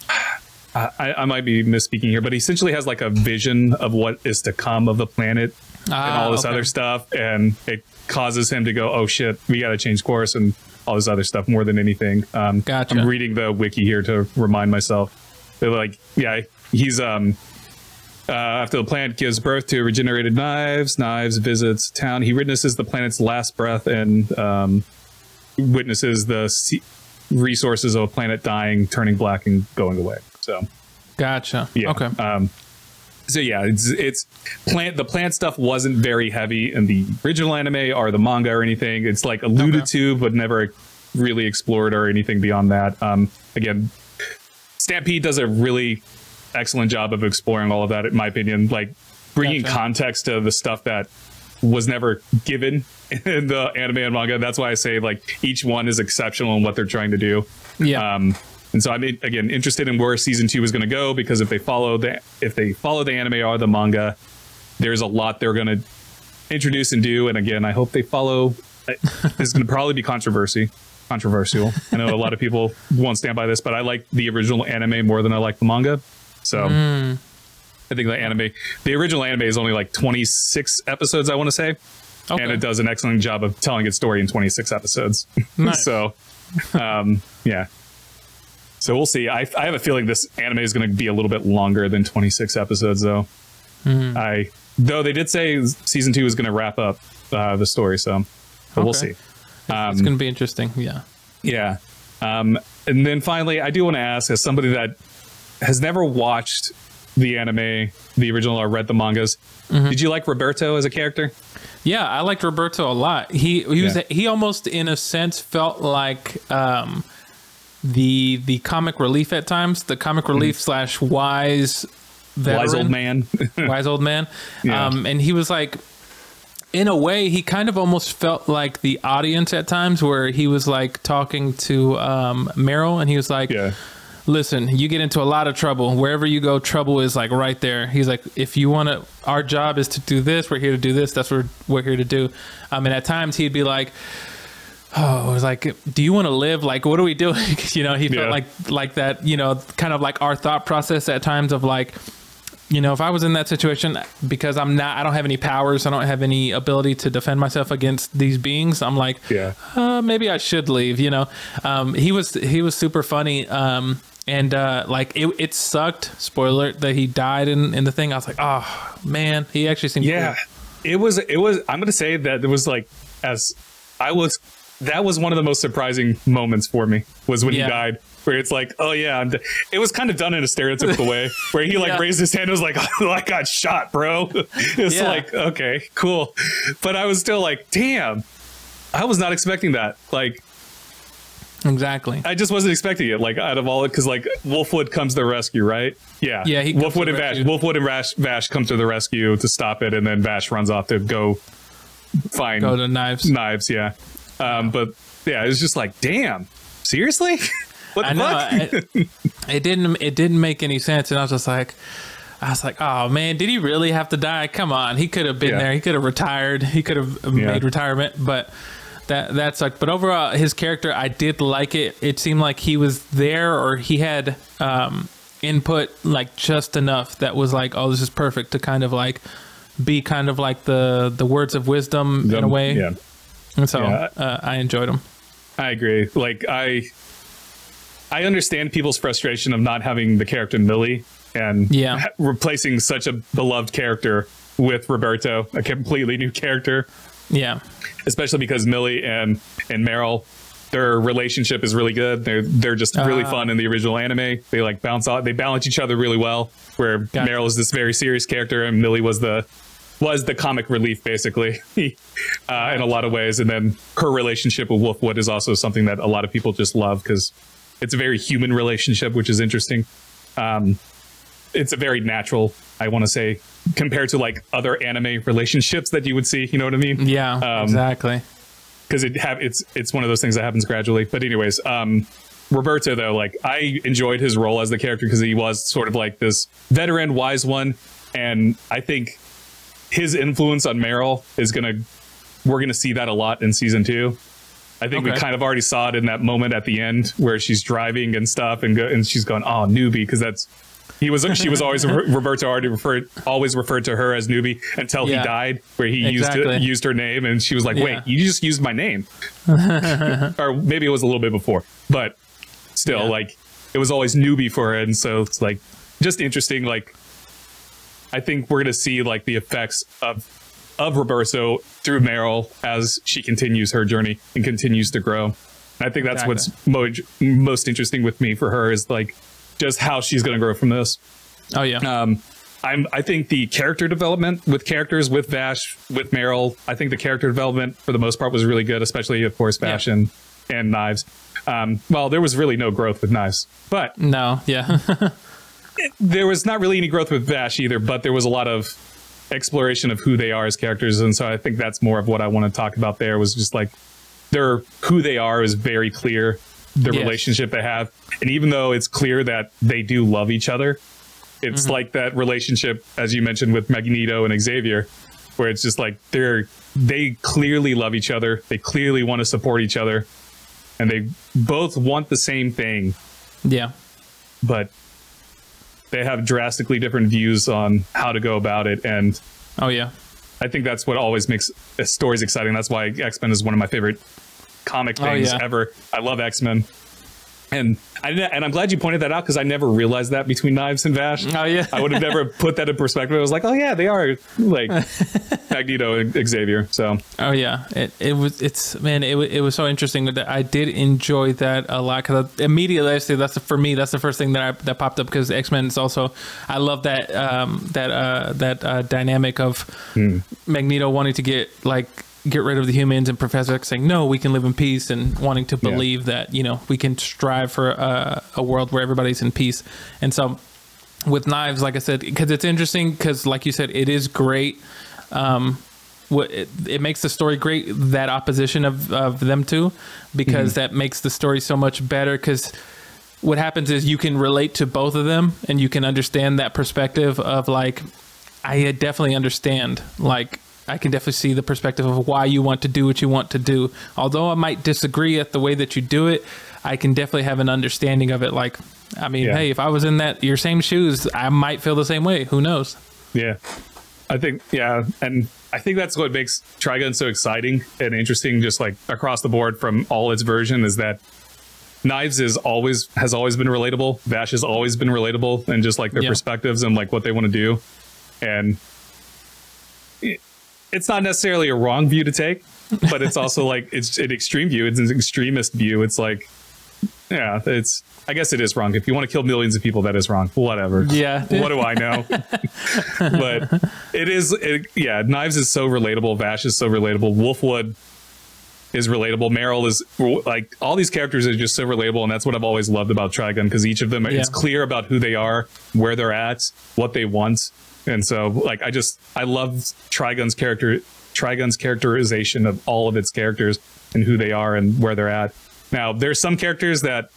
I, I might be misspeaking here but he essentially has like a vision of what is to come of the planet and Ah, all this okay. other stuff and it causes him to go oh shit we got to change course and all this other stuff more than anything um Gotcha. i'm reading the wiki here to remind myself they're like yeah he's um uh, after the planet gives birth to regenerated knives, Knives visits town. He witnesses the planet's last breath and um, witnesses the se- resources of a planet dying, turning black, and going away. So, Gotcha. yeah. Okay. Um, so yeah, it's, it's plant. The plant stuff wasn't very heavy in the original anime or the manga or anything. It's like alluded Okay. to, but never really explored or anything beyond that. Um, again, Stampede does a really excellent job of exploring all of that, in my opinion. Like bringing Gotcha. context to the stuff that was never given <laughs> in the anime and manga. That's why I say like each one is exceptional in what they're trying to do. yeah. Um, and so I'm again interested in where season two is going to go because if they follow the if they follow the anime or the manga, there's a lot they're going to introduce and do. And again, I hope they follow. this is going to probably be controversy, controversial. I know a lot of people won't stand by this, but I like the original anime more than I like the manga. So I think the anime, the original anime is only like 26 episodes, I want to say, okay. and it does an excellent job of telling its story in 26 episodes. <laughs> Nice. so, um, yeah. So we'll see. I, I have a feeling this anime is going to be a little bit longer than 26 episodes, though. Mm-hmm. I though they did say season two is going to wrap up uh, the story, so but we'll see. Um, it's going to be interesting. Yeah. Yeah. Um, and then finally, I do want to ask, as somebody that has never watched the anime, the original, or read the mangas, Mm-hmm. did you like Roberto as a character? Yeah, I liked Roberto a lot. He he was Yeah. he almost in a sense felt like um, the the comic relief at times, the comic relief slash wise veteran, Wise old man. <laughs> wise old man. <laughs> Yeah. Um, and he was like, in a way, he kind of almost felt like the audience at times, where he was like talking to um, Meryl, and he was like, yeah. Listen, you get into a lot of trouble. Wherever you go, trouble is like right there. He's like, if you want to, our job is to do this. We're here to do this. That's what we're here to do. Um, mean, at times he'd be like, oh, it was like, do you want to live? Like, what are we doing? <laughs> you know, he felt Yeah. like, like that, you know, kind of like our thought process at times of like, you know, if I was in that situation, because I'm not, I don't have any powers, I don't have any ability to defend myself against these beings. I'm like, Yeah. uh, maybe I should leave. You know, um, he was he was super funny, um, and uh, like it, it sucked. Spoiler that he died in, in the thing. I was like, oh man, he actually seemed Yeah. cool. It was, it was, I'm going to say that it was like, as I was, that was one of the most surprising moments for me was when Yeah. he died. Where it's like, oh yeah, I'm d- it was kind of done in a stereotypical way, <laughs> where he like Yeah. raised his hand, and was like, <laughs> oh, I got shot, bro. <laughs> It's Yeah. like, okay, cool, but I was still like, damn, I was not expecting that. Like, Exactly. I just wasn't expecting it. Like out of all it, because like Wolfwood comes to the rescue, right? Yeah, Yeah, he Wolfwood and Vash. Wolfwood and Vash, Vash come to the rescue to stop it, and then Vash runs off to go find Go to knives. knives. Yeah, um, but yeah, it was just like, damn, seriously. <laughs> what the I know. fuck? It, it didn't. It didn't make any sense, and I was just like, I was like, oh man, did he really have to die? Come on, he could have been Yeah. there. He could have retired. He could have Yeah. made retirement, but. That that sucked, but overall, his character I did like it. It seemed like he was there, or he had um, input like just enough that was like, oh, this is perfect to kind of like be kind of like the the words of wisdom in a way. Yeah, And so Yeah. uh, I enjoyed him. I agree. Like I, I understand people's frustration of not having the character Millie and Yeah. <laughs> replacing such a beloved character with Roberto, a completely new character. Yeah, especially because Millie and and Meryl, their relationship is really good. They're they're just really Ah. fun in the original anime. They like bounce off. They balance each other really well. Where Gotcha. Meryl is this very serious character and Millie was the was the comic relief basically <laughs> uh, in a lot of ways. And then her relationship with Wolfwood is also something that a lot of people just love because it's a very human relationship, which is interesting. Um, it's a very natural, I want to say, compared to like other anime relationships that you would see. You know what I mean? yeah, Um, exactly. because it have it's it's one of those things that happens gradually. But anyways, um, Roberto though, like I enjoyed his role as the character because he was sort of like this veteran, wise one, and I think his influence on Meryl is gonna we're gonna see that a lot in season two. I think we kind of already saw it in that moment at the end where she's driving and stuff, and go, and she's going, "Oh, newbie," because that's he was she was always <laughs> Roberto already referred always referred to her as newbie until Yeah. he died, where he Exactly. used used her name, and she was like, Yeah. "Wait, you just used my name," <laughs> or maybe it was a little bit before, but still, Yeah. like it was always newbie for her, and so it's like just interesting. Like I think we're gonna see like the effects of of Roberto through Meryl as she continues her journey and continues to grow. I think that's what's mo- most interesting with me for her is like just how she's going to grow from this. Oh yeah, Um, I'm, I think the character development with characters with Vash, with Meryl, I think the character development for the most part was really good, especially of course Vash Yeah. and, and Knives. Um, well, there was really no growth with Knives, but no, yeah, <laughs> there was not really any growth with Vash either, but there was a lot of exploration of who they are as characters, and so I think that's more of what I want to talk about. There was just like their who they are is very clear, the Yes. relationship they have, and even though it's clear that they do love each other, it's Mm-hmm. like that relationship as you mentioned with Magneto and Xavier, where it's just like they're they clearly love each other, they clearly want to support each other, and they both want the same thing. Yeah, but they have drastically different views on how to go about it. And oh yeah, i think that's what always makes uh, stories exciting. That's why x-men is one of my favorite comic Oh, things yeah. ever i love x-men and I and I'm glad you pointed that out because I never realized that between Knives and Vash. Oh, yeah. I would have never <laughs> put that in perspective. I was like, oh yeah, they are like <laughs> Magneto and Xavier. So oh yeah. It it was it's man, it it was so interesting that I did enjoy that a lot because immediately I say that's the, for me that's the first thing that I, that popped up because X Men is also I love that um that uh that uh, dynamic of Magneto wanting to get like get rid of the humans and Professor X saying no we can live in peace and wanting to Yeah. believe that you know we can strive for a, a world where everybody's in peace and so with knives like I said because it's interesting because like you said it is great um, what it, it makes the story great that opposition of, of them two because that makes the story so much better because what happens is you can relate to both of them and you can understand that perspective of like i definitely understand like i can definitely see the perspective of why you want to do what you want to do although i might disagree at the way that you do it i can definitely have an understanding of it like i mean Yeah. hey if i was in that your same shoes i might feel the same way who knows Yeah. I think yeah, and I think that's what makes Trigun so exciting and interesting just like across the board from all its version is that Knives is always has always been relatable. Vash has always been relatable and just like their Yeah. perspectives and like what they want to do. And it's not necessarily a wrong view to take, but it's also <laughs> like it's an extreme view. It's an extremist view. It's like yeah, it's I guess it is wrong. If you want to kill millions of people, that is wrong. Whatever. Yeah. <laughs> what do I know? <laughs> but it is, it, yeah. Knives is so relatable. Vash is so relatable. Wolfwood is relatable. Meryl is like all these characters are just so relatable, and that's what I've always loved about Trigun because each of them Yeah. it's clear about who they are, where they're at, what they want, and so like I just I love Trigun's character Trigun's characterization of all of its characters and who they are and where they're at. Now there's some characters that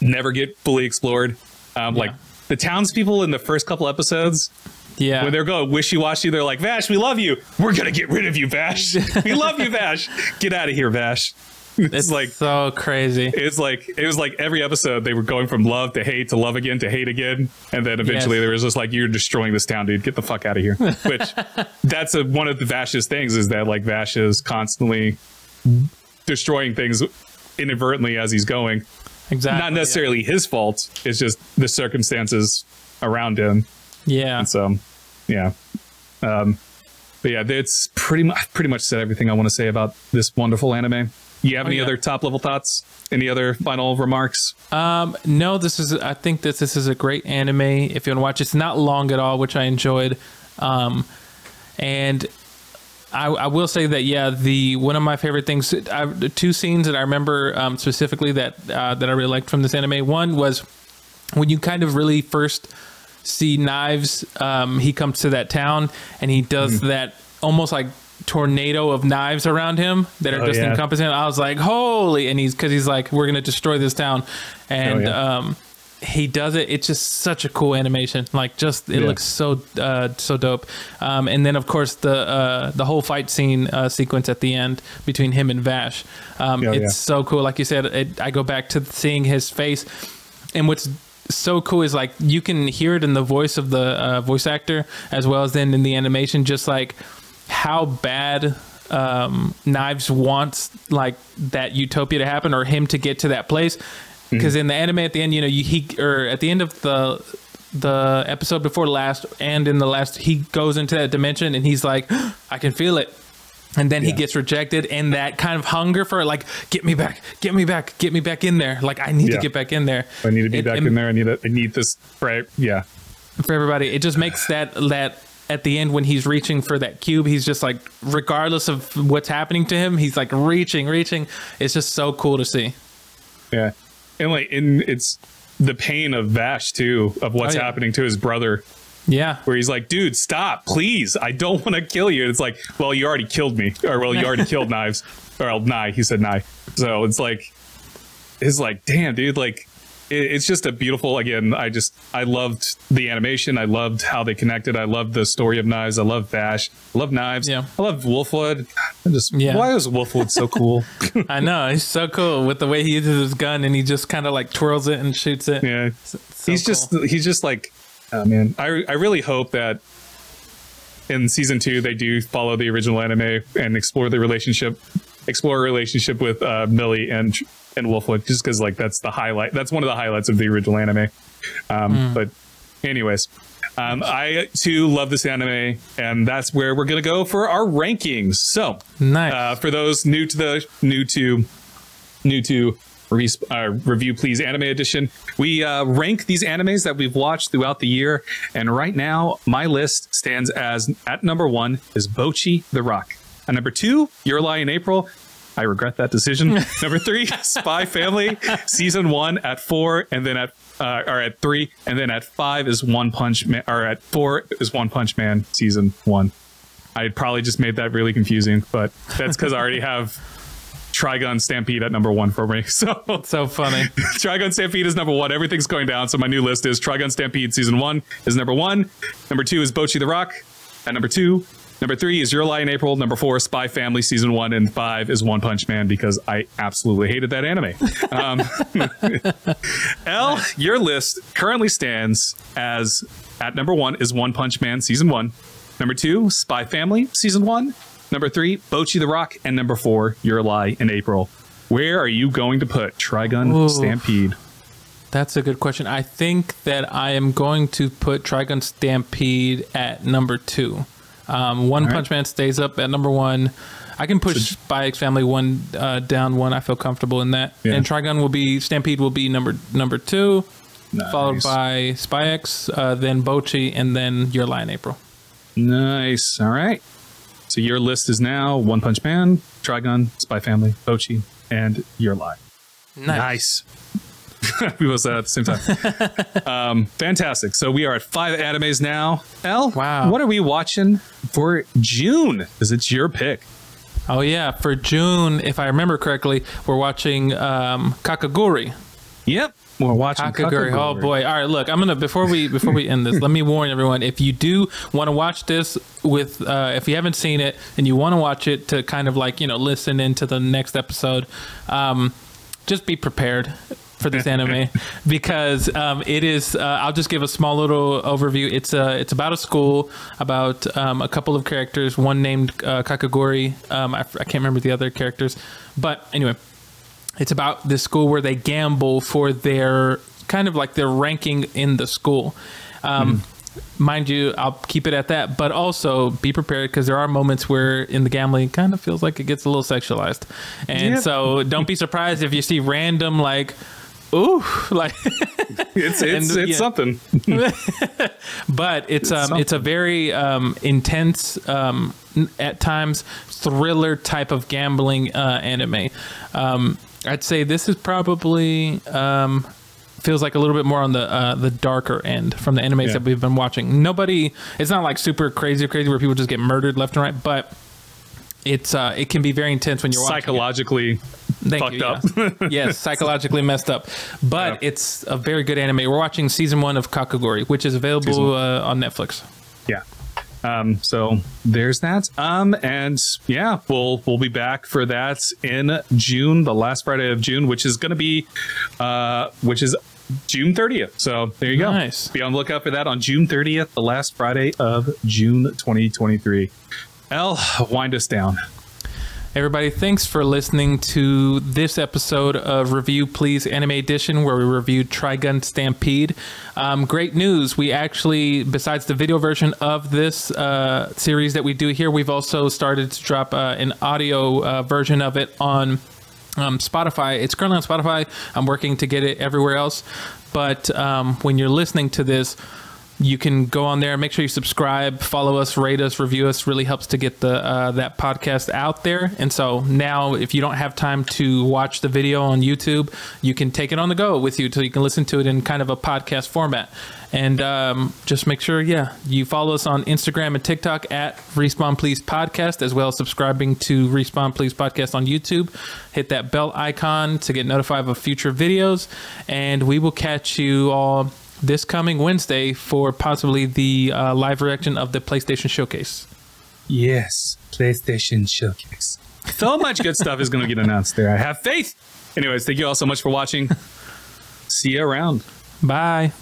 never get fully explored, um, like the townspeople in the first couple episodes Yeah. when they're going wishy-washy they're like vash we love you. We're gonna get rid of you vash. <laughs> We love you vash. Get out of here vash it's, like so crazy. it's like it was like every episode they were going from love to hate to love again to hate again and then eventually Yes. there was just like you're destroying this town dude get the fuck out of here <laughs> which that's a, one of the vash's things is that like vash is constantly destroying things inadvertently as he's going Exactly. not necessarily his fault it's just the circumstances around him Yeah. so, yeah. Um, but yeah, it's pretty much pretty much said everything I want to say about this wonderful anime. You have Oh, any yeah. other top level thoughts? Any other final remarks? Um, no, this is. I think that this is a great anime. If you want to watch, it's not long at all, which I enjoyed. Um, and I, I will say that yeah, the one of my favorite things, I, the two scenes that I remember um, specifically that uh, that I really liked from this anime. One was when you kind of really first see knives. Um, he comes to that town and he does Mm-hmm. that almost like tornado of knives around him that are Oh, just yeah. encompassing. I was like, holy! And he's because he's like, we're gonna destroy this town, and Oh, yeah. um, he does it. It's just such a cool animation. Like, just it Yeah. looks so uh, so dope. Um, and then of course the uh, the whole fight scene uh, sequence at the end between him and Vash. Um, Oh, it's so cool. Like you said, it, I go back to seeing his face, and what's so cool is like you can hear it in the voice of the uh, voice actor as well as then in the animation, just like how bad um, Knives wants like that utopia to happen or him to get to that place. Because in the anime at the end, you know, you he or at the end of the the episode before last and in the last, he goes into that dimension and he's like, <gasps> I can feel it and then he gets rejected and that kind of hunger for like get me back get me back get me back in there like i need Yeah. to get back in there I need to be It- back it- in there. I need a, I need this. Right? Yeah. for everybody it just makes that that at the end when he's reaching for that cube he's just like regardless of what's happening to him he's like reaching reaching it's just so cool to see Yeah. And like, in it's the pain of Vash too of what's Oh, yeah. happening to his brother, yeah where he's like, "Dude, stop, please! I don't want to kill you." And it's like, "Well, you already killed me, or well, you already <laughs> killed Knives, or well, Nai." He said Nai. So it's like, it's like, damn, dude, like. It- It's just a beautiful. Again, I just I loved the animation. I loved how they connected. I loved the story of knives. I love Vash. I love knives. Yeah. I love Wolfwood. I just Yeah. why is Wolfwood so cool? <laughs> <laughs> i know he's so cool with the way he uses his gun and he just kind of like twirls it and shoots it yeah, so he's cool. just he's just like oh man I, I really hope that in season two they do follow the original anime and explore the relationship explore a relationship with uh, millie and and wolfwood just because like that's the highlight that's one of the highlights of the original anime. Um, but anyways um, i too love this anime and that's where we're gonna go for our rankings. So nice. uh, for those new to the new to new to re- uh, review please anime edition we uh, rank these animes that we've watched throughout the year and right now my list stands as at number one is Bocchi the rock. At number two your lie in april i regret that decision <laughs> number three spy family season one at four and then at uh, or at three and then at five is one punch man or at four is one punch man season one I probably just made that really confusing, but that's because I already have Trigun Stampede at number one for me. <laughs> So so funny <laughs> Trigun Stampede is number one. Everything's going down. So my new list is Trigun Stampede season one is number one. Number two is Bocchi the Rock at number two. Number three is Your Lie in April. Number four, Spy Family season one, and five is One Punch Man because I absolutely hated that anime. Um, <laughs> Ell, your list currently stands as at number one is One Punch Man season one. Number two, Spy Family season one. Number three, Bocchi the Rock, and number four, Your Lie in April. Where are you going to put Trigun Ooh. Stampede? That's a good question. I think that I am going to put Trigun Stampede at number two. Um, one right. Punch Man stays up at number one. I can push Spy X Family one uh, down one. I feel comfortable in that. Yeah. And Trigun will be Stampede will be number number two, followed by Spy X, uh, then Bocchi, and then Your Lie in April. Nice. All right. So your list is now One Punch Man, Trigun, Spy Family, Bocchi, and Your Lie. Nice. <laughs> we both said at the same time. <laughs> um, fantastic. So we are at five animes now. Ell, Wow. what are we watching for June? Because it's your pick. Oh yeah, for June, if I remember correctly, we're watching um, Kakegurui. Yep, we're watching Kakegurui. Oh boy! All right, look, I'm gonna before we before we end this, let me warn everyone: if you do want to watch this with, uh, if you haven't seen it and you want to watch it to kind of like you know listen into the next episode, um, just be prepared for this anime <laughs> because um, it is. Uh, I'll just give a small little overview. It's uh, it's about a school, about um, a couple of characters. One named uh, Kakaguri. Um, I, I can't remember the other characters, but anyway it's about this school where they gamble for their kind of like their ranking in the school. Um, Mind you, I'll keep it at that, but also be prepared because there are moments where in the gambling it kind of feels like it gets a little sexualized, and Yep. so don't be surprised if you see random like, ooh, <laughs> like It's it's And, it's something. <laughs> but it's um, something. it's a very um, intense, um, at times thriller type of gambling uh, anime. Um, I'd say this is probably um, feels like a little bit more on the uh, the darker end from the animes Yeah. that we've been watching. Nobody, it's not like super crazy, crazy where people just get murdered left and right, but. It's uh, it can be very intense when you're. Psychologically Thank fucked you, up. yes. <laughs> yes, psychologically messed up. But Yeah. it's a very good anime. We're watching season one of Kakegurui, which is available uh, on Netflix. Yeah. Um, so there's that. Um, and yeah, we'll we'll be back for that in June, the last Friday of June, which is going to be, uh, which is June 30th. So there you go. Nice. Be on the lookout for that on June 30th, the last Friday of June 2023. Ell, wind us down. Everybody, thanks for listening to this episode of Review Please Anime Edition, where we reviewed Trigun Stampede. Um, great news. We actually, besides the video version of this uh, series that we do here, we've also started to drop uh, an audio uh, version of it on um, Spotify. It's currently on Spotify. I'm working to get it everywhere else. But um, when you're listening to this, you can go on there. Make sure you subscribe, follow us, rate us, review us. Really helps to get the uh, that podcast out there. And so now, if you don't have time to watch the video on YouTube, you can take it on the go with you, so you can listen to it in kind of a podcast format. And um, just make sure, yeah, you follow us on Instagram and TikTok at Respawn Please Podcast, as well as subscribing to Respawn Please Podcast on YouTube. Hit that bell icon to get notified of future videos, and we will catch you all this coming Wednesday for possibly the uh, live reaction of the PlayStation Showcase. Yes, PlayStation Showcase. So much good stuff is going to get announced there. I have faith. Anyways, thank you all so much for watching. <laughs> See you around. Bye.